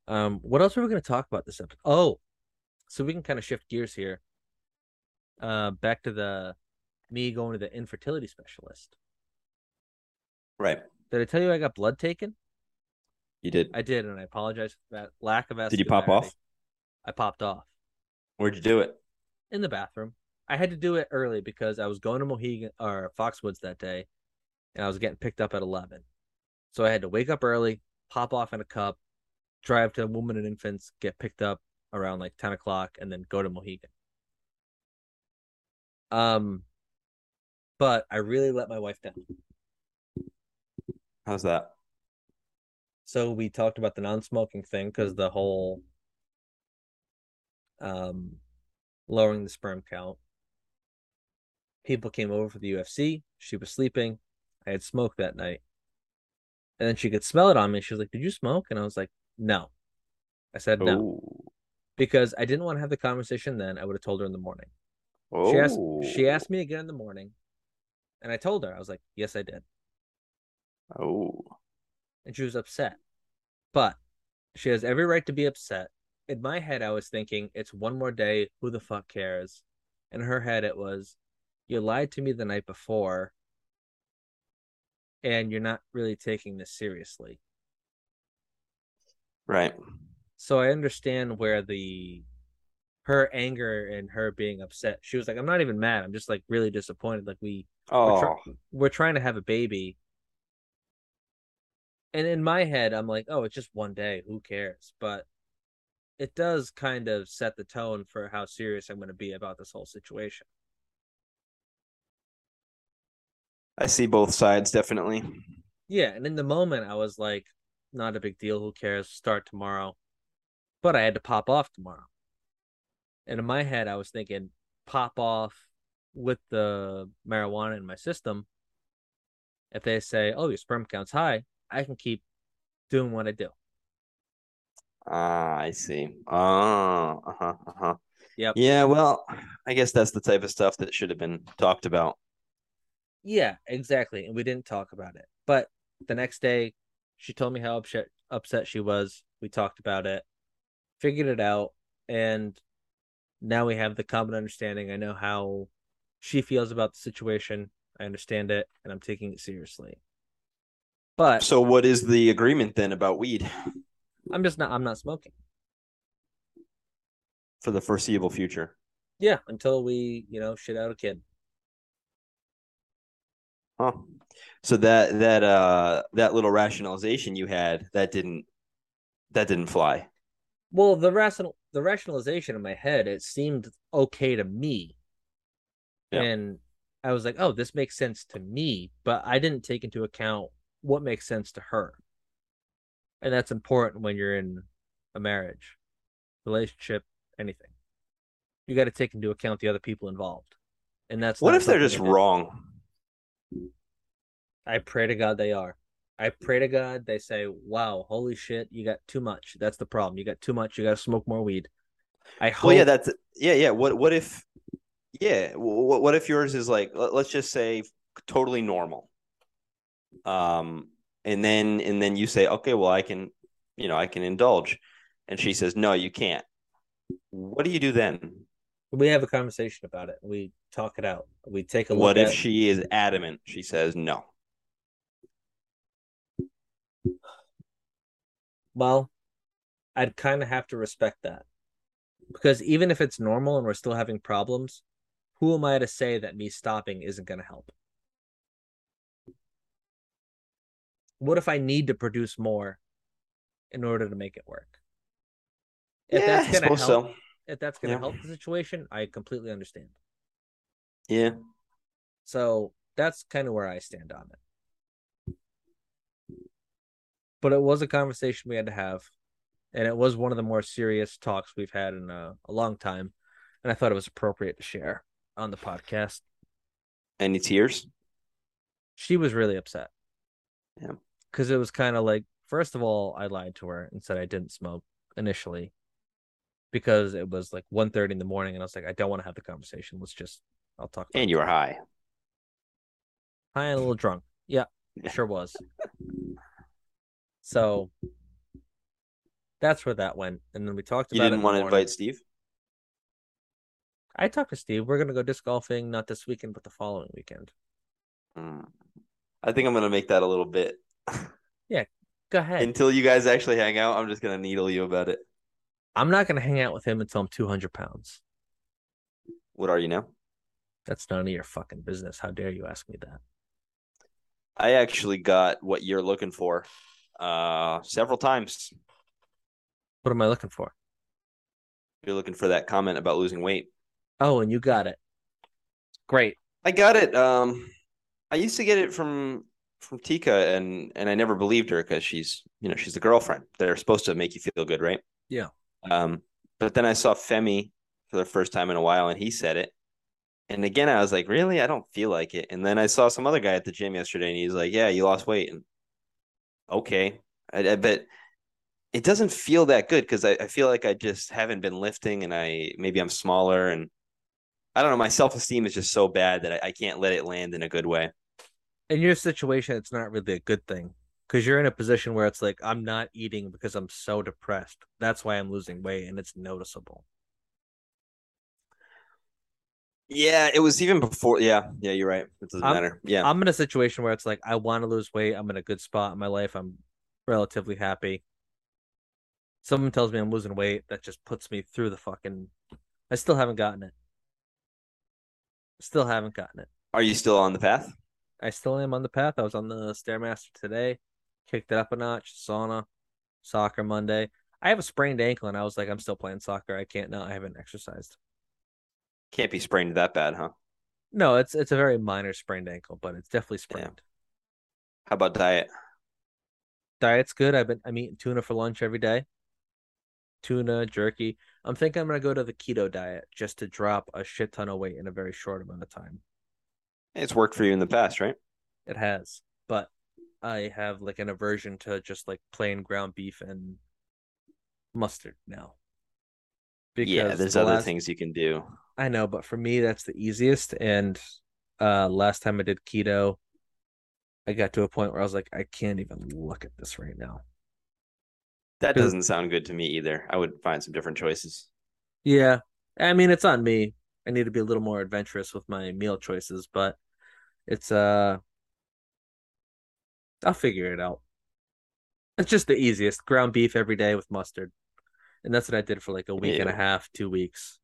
Um, what else are we going to talk about this episode? Oh, so we can kind of shift gears here. Uh, back to the me going to the infertility specialist. Right. Did I tell you I got blood taken? You did. I did, and I apologize for that lack of Did you pop off? I popped off Where'd you do it? in the bathroom. I had to do it early because I was going to Mohegan or Foxwoods that day, and I was getting picked up at eleven. So I had to wake up early, pop off in a cup, drive to Women and Infants, get picked up around like ten o'clock, and then go to Mohegan. Um, but I really let my wife down. How's that? So we talked about the non-smoking thing because the whole um lowering the sperm count. People came over for the UFC. She was sleeping. I had smoked that night. And then she could smell it on me. She was like, Did you smoke? And I was like, No. I said no. Oh. Because I didn't want to have the conversation then. I would have told her in the morning. Oh. She asked she oh. asked me again in the morning. And I told her, I was like, Yes, I did. Oh, and she was upset. But she has every right to be upset. In my head, I was thinking, it's one more day. Who the fuck cares? In her head, it was, you lied to me the night before, and you're not really taking this seriously. Right. So I understand where the her anger and her being upset. She was like, I'm not even mad. I'm just like really disappointed. Like we we're, Oh, try- we're trying to have a baby. And in my head, I'm like, oh, it's just one day. Who cares? But it does kind of set the tone for how serious I'm going to be about this whole situation. I see both sides definitely. Yeah. And in the moment, I was like, not a big deal. Who cares? Start tomorrow. But I had to pop off tomorrow. And in my head, I was thinking, pop off with the marijuana in my system. If they say, oh, your sperm count's high, I can keep doing what I do. Ah, I see. Ah, uh-huh, uh-huh. Yep. Yeah, well, I guess that's the type of stuff that should have been talked about. Yeah, exactly. And we didn't talk about it. But the next day, she told me how upset upset she was. We talked about it, figured it out, and now we have the common understanding. I know how she feels about the situation. I understand it, and I'm taking it seriously. But So what is the agreement then about weed I'm just not. I'm not smoking. for the foreseeable future? Yeah, until we, you know, shit out a kid. Huh. So that that uh that little rationalization you had that didn't that didn't fly. Well, the rational the rationalization in my head, it seemed okay to me. Yeah. And I was like, oh, this makes sense to me, but I didn't take into account what makes sense to her. And that's important when you're in a marriage, relationship, anything. You got to take into account the other people involved. And that's What if they're just wrong? I pray to God they are. I pray to God they say, "Wow, holy shit, you got too much. That's the problem. You got too much. You got to smoke more weed." I hope. Well, yeah, that's yeah, yeah. What what if yeah, what what if yours is like let- let's just say totally normal. Um and then and then you say, "Okay, well I can, you know, I can indulge." And she says, "No, you can't." What do you do then? we have a conversation about it. We talk it out. We take a look. What if at- she is adamant? She says, "No." Well, I'd kind of have to respect that because even if it's normal and we're still having problems, who am I to say that me stopping isn't going to help? What if I need to produce more in order to make it work? If yeah, that's going to help, so. if that's going to Yeah. help the situation, I completely understand. Yeah. So that's kind of where I stand on it. But it was a conversation we had to have, and it was one of the more serious talks we've had in a, a long time. And I thought it was appropriate to share on the podcast. Any tears? She was really upset. Yeah. Because it was kind of like, first of all, I lied to her and said I didn't smoke initially because it was like 1.30 in the morning. And I was like, I don't want to have the conversation. Let's just, I'll talk And you were high. high and a little drunk. Yeah, Yeah. *laughs* sure was. So that's where that went. And then we talked You about didn't it. want to in the morning. invite Steve? I talked to Steve. We're gonna go disc golfing, not this weekend, but the following weekend. Mm. I think I'm gonna make that a little bit. *laughs* Yeah, go ahead. Until you guys actually hang out, I'm just gonna needle you about it. I'm not gonna hang out with him until I'm 200 pounds. What are you now? That's none of your fucking business. How dare you ask me that? I actually got what you're looking for uh several times. What am I looking for? You're looking for that comment about losing weight. Oh, and you got it. Great. I got it. Um I used to get it from from Tika and and I never believed her because she's you know she's the girlfriend. They're supposed to make you feel good, right? Yeah. Um but then I saw Femi for the first time in a while and he said it. And again I was like, really? I don't feel like it. And then I saw some other guy at the gym yesterday and he's like, Yeah, you lost weight. And okay. I, I bet it doesn't feel that good because I, I feel like I just haven't been lifting and I maybe I'm smaller and I don't know. My self esteem is just so bad that I, I can't let it land in a good way. in your situation, it's not really a good thing because you're in a position where it's like I'm not eating because I'm so depressed. That's why I'm losing weight, and it's noticeable. Yeah, it was even before. Yeah, yeah, you're right. It doesn't I'm- matter. Yeah, I'm in a situation where it's like I want to lose weight. I'm in a good spot in my life. I'm relatively happy. Someone tells me I'm losing weight, that just puts me through the fucking. I still haven't gotten it. Still haven't gotten it. are you still on the path? I still am on the path. I was on the stairmaster today, kicked it up a notch. Sauna, soccer Monday. I have a sprained ankle, and I was like, I'm still playing soccer. I can't now. I haven't exercised. Can't be sprained that bad, huh? No, it's it's a very minor sprained ankle, but it's definitely sprained. How about diet? Diet's good. I've been I'm eating tuna for lunch every day. Tuna, jerky. I'm thinking I'm gonna go to the keto diet just to drop a shit ton of weight in a very short amount of time. It's worked for you in the past, right? It has, but I have like an aversion to just like plain ground beef and mustard now. yeah, there's the other last- things you can do. I know, but for me that's the easiest. And uh last time I did keto, I got to a point where I was like, I can't even look at this right now. That doesn't sound good to me either. I would find some different choices. Yeah. I mean it's on me. I need to be a little more adventurous with my meal choices, but it's uh I'll figure it out. It's just the easiest. Ground beef every day with mustard. And that's what I did for like a week and a half, two weeks.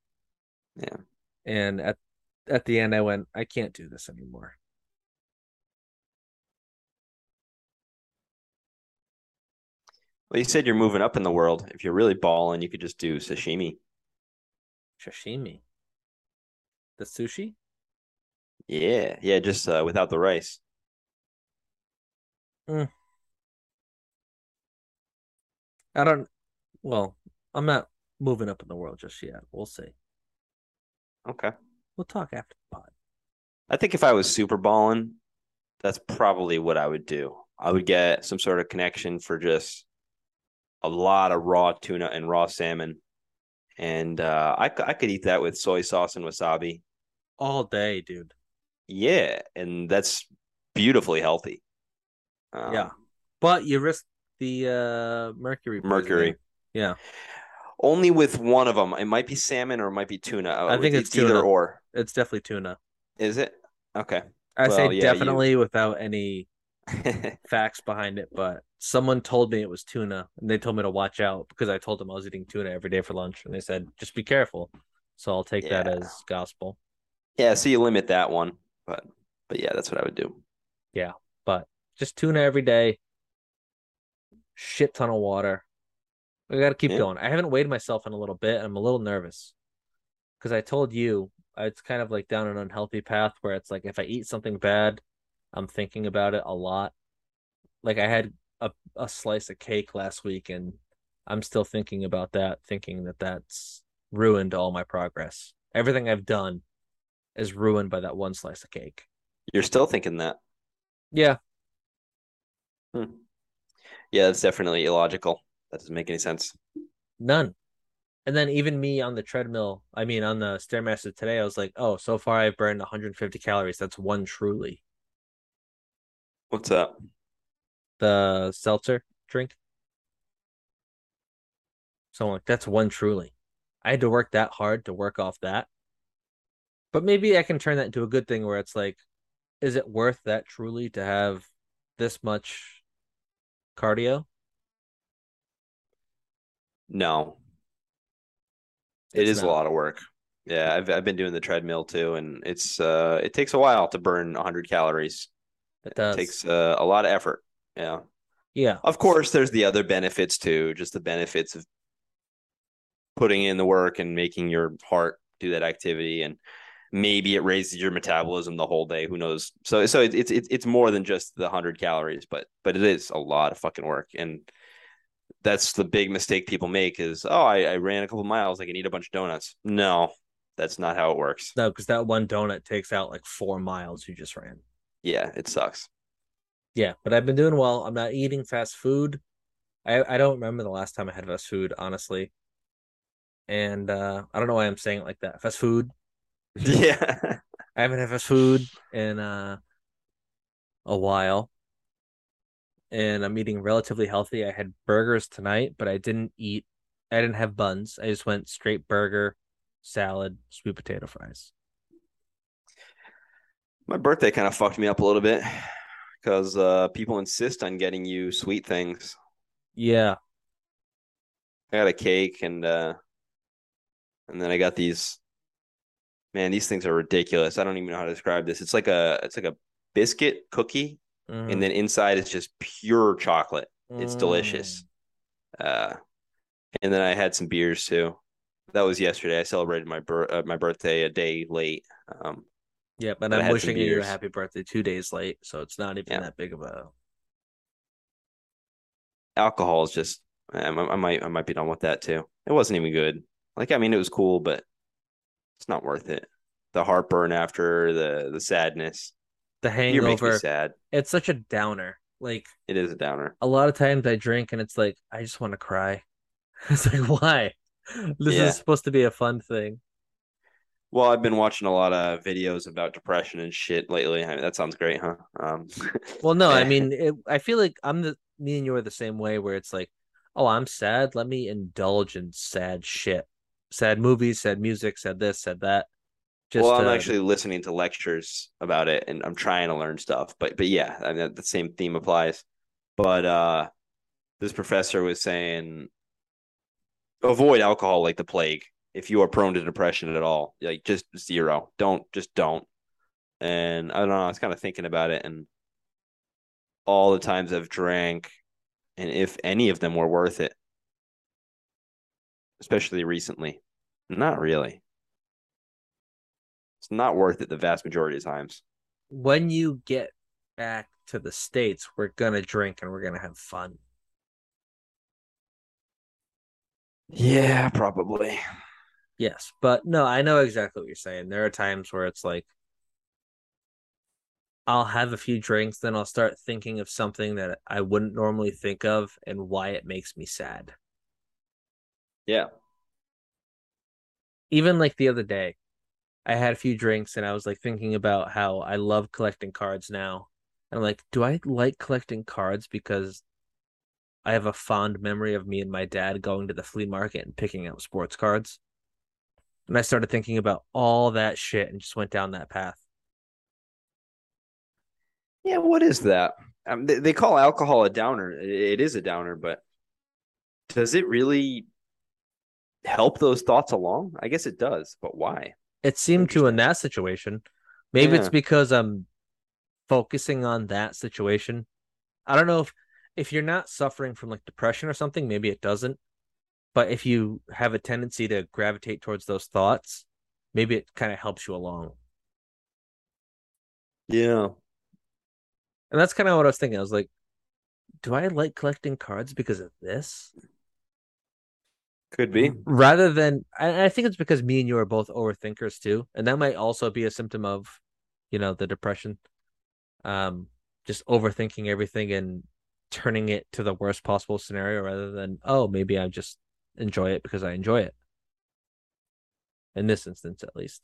Yeah. And at at the end I went, I can't do this anymore. Well, you said you're moving up in the world. If you're really balling, you could just do sashimi. Sashimi. The sushi? Yeah, yeah, just uh, without the rice. I don't well, I'm not moving up in the world just yet. We'll see. Okay. We'll talk after the pod. I think if I was super balling, that's probably what I would do. I would get some sort of connection for just a lot of raw tuna and raw salmon, and uh, I I could eat that with soy sauce and wasabi. All day, dude. Yeah, and that's beautifully healthy. Um, Yeah. But you risk the uh mercury poisoning. Mercury. Yeah. Only with one of them. It might be salmon or it might be tuna. I think it's either tuna. or. It's definitely tuna. Is it? Okay. I Well, say yeah, you- definitely *laughs* without any facts behind it, but someone told me it was tuna and they told me to watch out because I told them I was eating tuna every day for lunch and they said just be careful. So I'll take that as gospel. yeah, so you limit that one, but but yeah, that's what I would do. Yeah, but just tuna every day. Shit ton of water. We got to keep Yeah. going. I haven't weighed myself in a little bit. I'm a little nervous because I told you it's kind of like down an unhealthy path where it's like if I eat something bad, I'm thinking about it a lot. Like I had a, a slice of cake last week and I'm still thinking about that, thinking that that's ruined all my progress. Everything I've done is ruined by that one slice of cake. You're still thinking that. Yeah, hmm. Yeah, that's definitely illogical. That doesn't make any sense. None. And then even me on the treadmill, I mean on the stairmaster today, I was like, oh, so far I've burned 150 calories. That's one truly. What's up? The seltzer drink. So I'm like, that's one truly. I had to work that hard to work off that. But maybe I can turn that into a good thing where it's like, is it worth that truly to have this much cardio? No. It It's is a lot of work. Yeah, I've I've been doing the treadmill too, and it's uh it takes a while to burn 100 calories. It It takes uh, a lot of effort. Yeah. yeah. Of course, there's the other benefits too, just the benefits of putting in the work and making your heart do that activity, and maybe it raises your metabolism the whole day. Who knows? So, so it's it's it's more than just the hundred calories, but but it is a lot of fucking work, and that's the big mistake people make is oh I, I ran a couple miles, I can eat a bunch of donuts. No, that's not how it works. No, because that one donut takes out like four miles you just ran. Yeah, it sucks. Yeah, but I've been doing well. I'm not eating fast food. I I don't remember the last time I had fast food, honestly. And uh I don't know why I'm saying it like that. Fast food. *laughs* yeah. I haven't had fast food in uh a while. And I'm eating relatively healthy. I had burgers tonight, but I didn't eat I didn't have buns. I just went straight burger, salad, sweet potato fries. My birthday kind of fucked me up a little bit because uh, people insist on getting you sweet things. Yeah. I got a cake and uh, and then I got these. Man, these things are ridiculous. I don't even know how to describe this. It's like a it's like a biscuit cookie, Mhm. and then inside it's just pure chocolate. It's delicious. Mm. Uh, and then I had some beers too. That was yesterday. I celebrated my bir- uh, my birthday a day late. Um, Yep, and But I I'm wishing you a happy birthday two days late, so it's not even Yeah. that big of a. alcohol is just I, I might I might be done with that too. It wasn't even good. Like I mean, it was cool, but it's not worth it. The heartburn after the the sadness. The Beer makes me hangover. sad. It's such a downer. Like It is a downer. a lot of times I drink and it's like I just want to cry. *laughs* It's like why? This Yeah. is supposed to be a fun thing. Well, I've been watching a lot of videos about depression and shit lately. I mean, that sounds great, huh? Um, *laughs* Well, no, I *laughs* mean, it, I feel like I'm the me and you are the same way where it's like, oh, I'm sad. Let me indulge in sad shit, sad movies, sad music, sad this, sad that. Just well, I'm to- actually listening to lectures about it, and I'm trying to learn stuff. But but yeah, I mean, the same theme applies. But uh, this professor was saying, avoid alcohol like the plague. If you are prone to depression at all, like just zero. Don't just don't. And I don't know. I was kind of thinking about it, and all the times I've drank, and if any of them were worth it, especially recently, not really. It's not worth it the vast majority of times. when you get back to the states, we're gonna drink and we're gonna have fun. Yeah, probably. Yes, but no, I know exactly what you're saying. There are times where it's like I'll have a few drinks, then I'll start thinking of something that I wouldn't normally think of and why it makes me sad. Yeah. Even like the other day, I had a few drinks and I was like thinking about how I love collecting cards now. And I'm like, do I like collecting cards because I have a fond memory of me and my dad going to the flea market and picking up sports cards? And I started thinking about all that shit and just went down that path. Yeah, what is that? Um, they, they call alcohol a downer. It, it is a downer, but does it really help those thoughts along? I guess it does, but why? It seemed to in that situation. Maybe it's because I'm focusing on that situation. I don't know if if you're not suffering from like depression or something, maybe it doesn't. But if you have a tendency to gravitate towards those thoughts, maybe it kind of helps you along. Yeah. And that's kind of what I was thinking. I was like, do I like collecting cards because of this? Could be. Rather than, I, I think it's because me and you are both overthinkers too. And that might also be a symptom of, you know, the depression. Um, just overthinking everything and turning it to the worst possible scenario rather than, oh, maybe I just enjoy it because I enjoy it. In this instance, at least.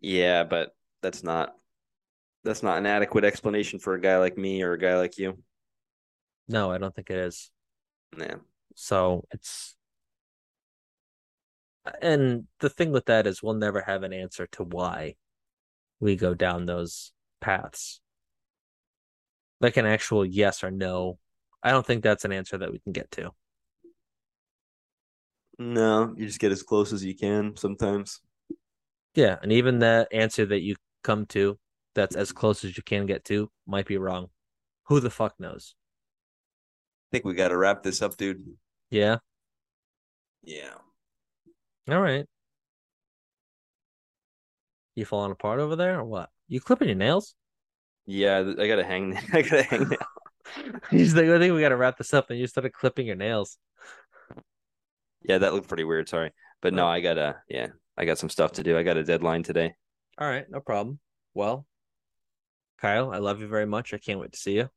Yeah, but that's not that's not an adequate explanation for a guy like me or a guy like you. No, I don't think it is. Yeah. So it's and the thing with that is we'll never have an answer to why we go down those paths. Like an actual yes or no. I don't think that's an answer that we can get to. No, you just get as close as you can sometimes. Yeah, and even that answer that you come to that's as close as you can get to might be wrong. Who the fuck knows? I think we got to wrap this up, dude. Yeah. Yeah. All right. You falling apart over there or what? You clipping your nails? Yeah, I gotta hang. *laughs* I gotta hang. now. *laughs* He's like, I think we got to wrap this up, and you started clipping your nails. Yeah, that looked pretty weird. Sorry, but no, I gotta. Yeah, I got some stuff to do. I got a deadline today. All right, no problem. Well, Kyle, I love you very much. I can't wait to see you.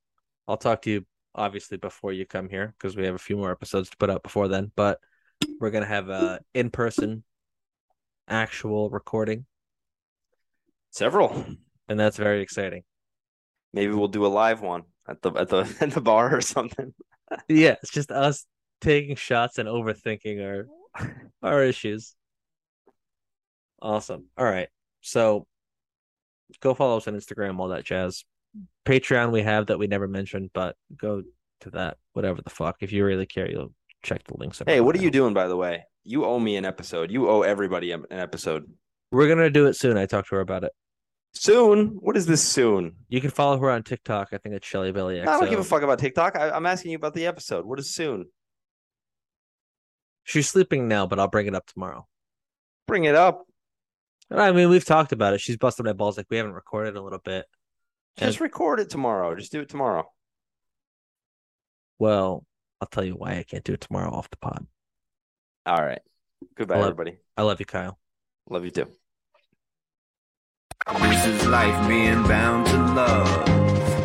I'll talk to you obviously before you come here because we have a few more episodes to put up before then. But we're gonna have a in-person actual recording, Several. and that's very exciting. Maybe we'll do a live one at the at the *laughs* at the bar or something. Yeah, it's just us taking shots and overthinking our our issues. Awesome. All right. So go follow us on Instagram, all that jazz. Patreon we have that we never mentioned, but go to that, whatever the fuck. If you really care, you'll check the links. Hey, what are you doing by the way? You owe me an episode. You owe everybody an episode. We're gonna do it soon. I talked to her about it. Soon? What is this soon? You can follow her on TikTok. I think it's Shelly Belly. I don't give a fuck about TikTok. I, I'm asking you about the episode. What is soon? She's sleeping now, but I'll bring it up tomorrow. Bring it up. I mean, we've talked about it. She's busted my balls like we haven't recorded a little bit. Just record it tomorrow. Just do it tomorrow. Well, I'll tell you why I can't do it tomorrow off the pod. All right. Goodbye, I love- everybody. I love you, Kyle. Love you too. This is life being bound to love.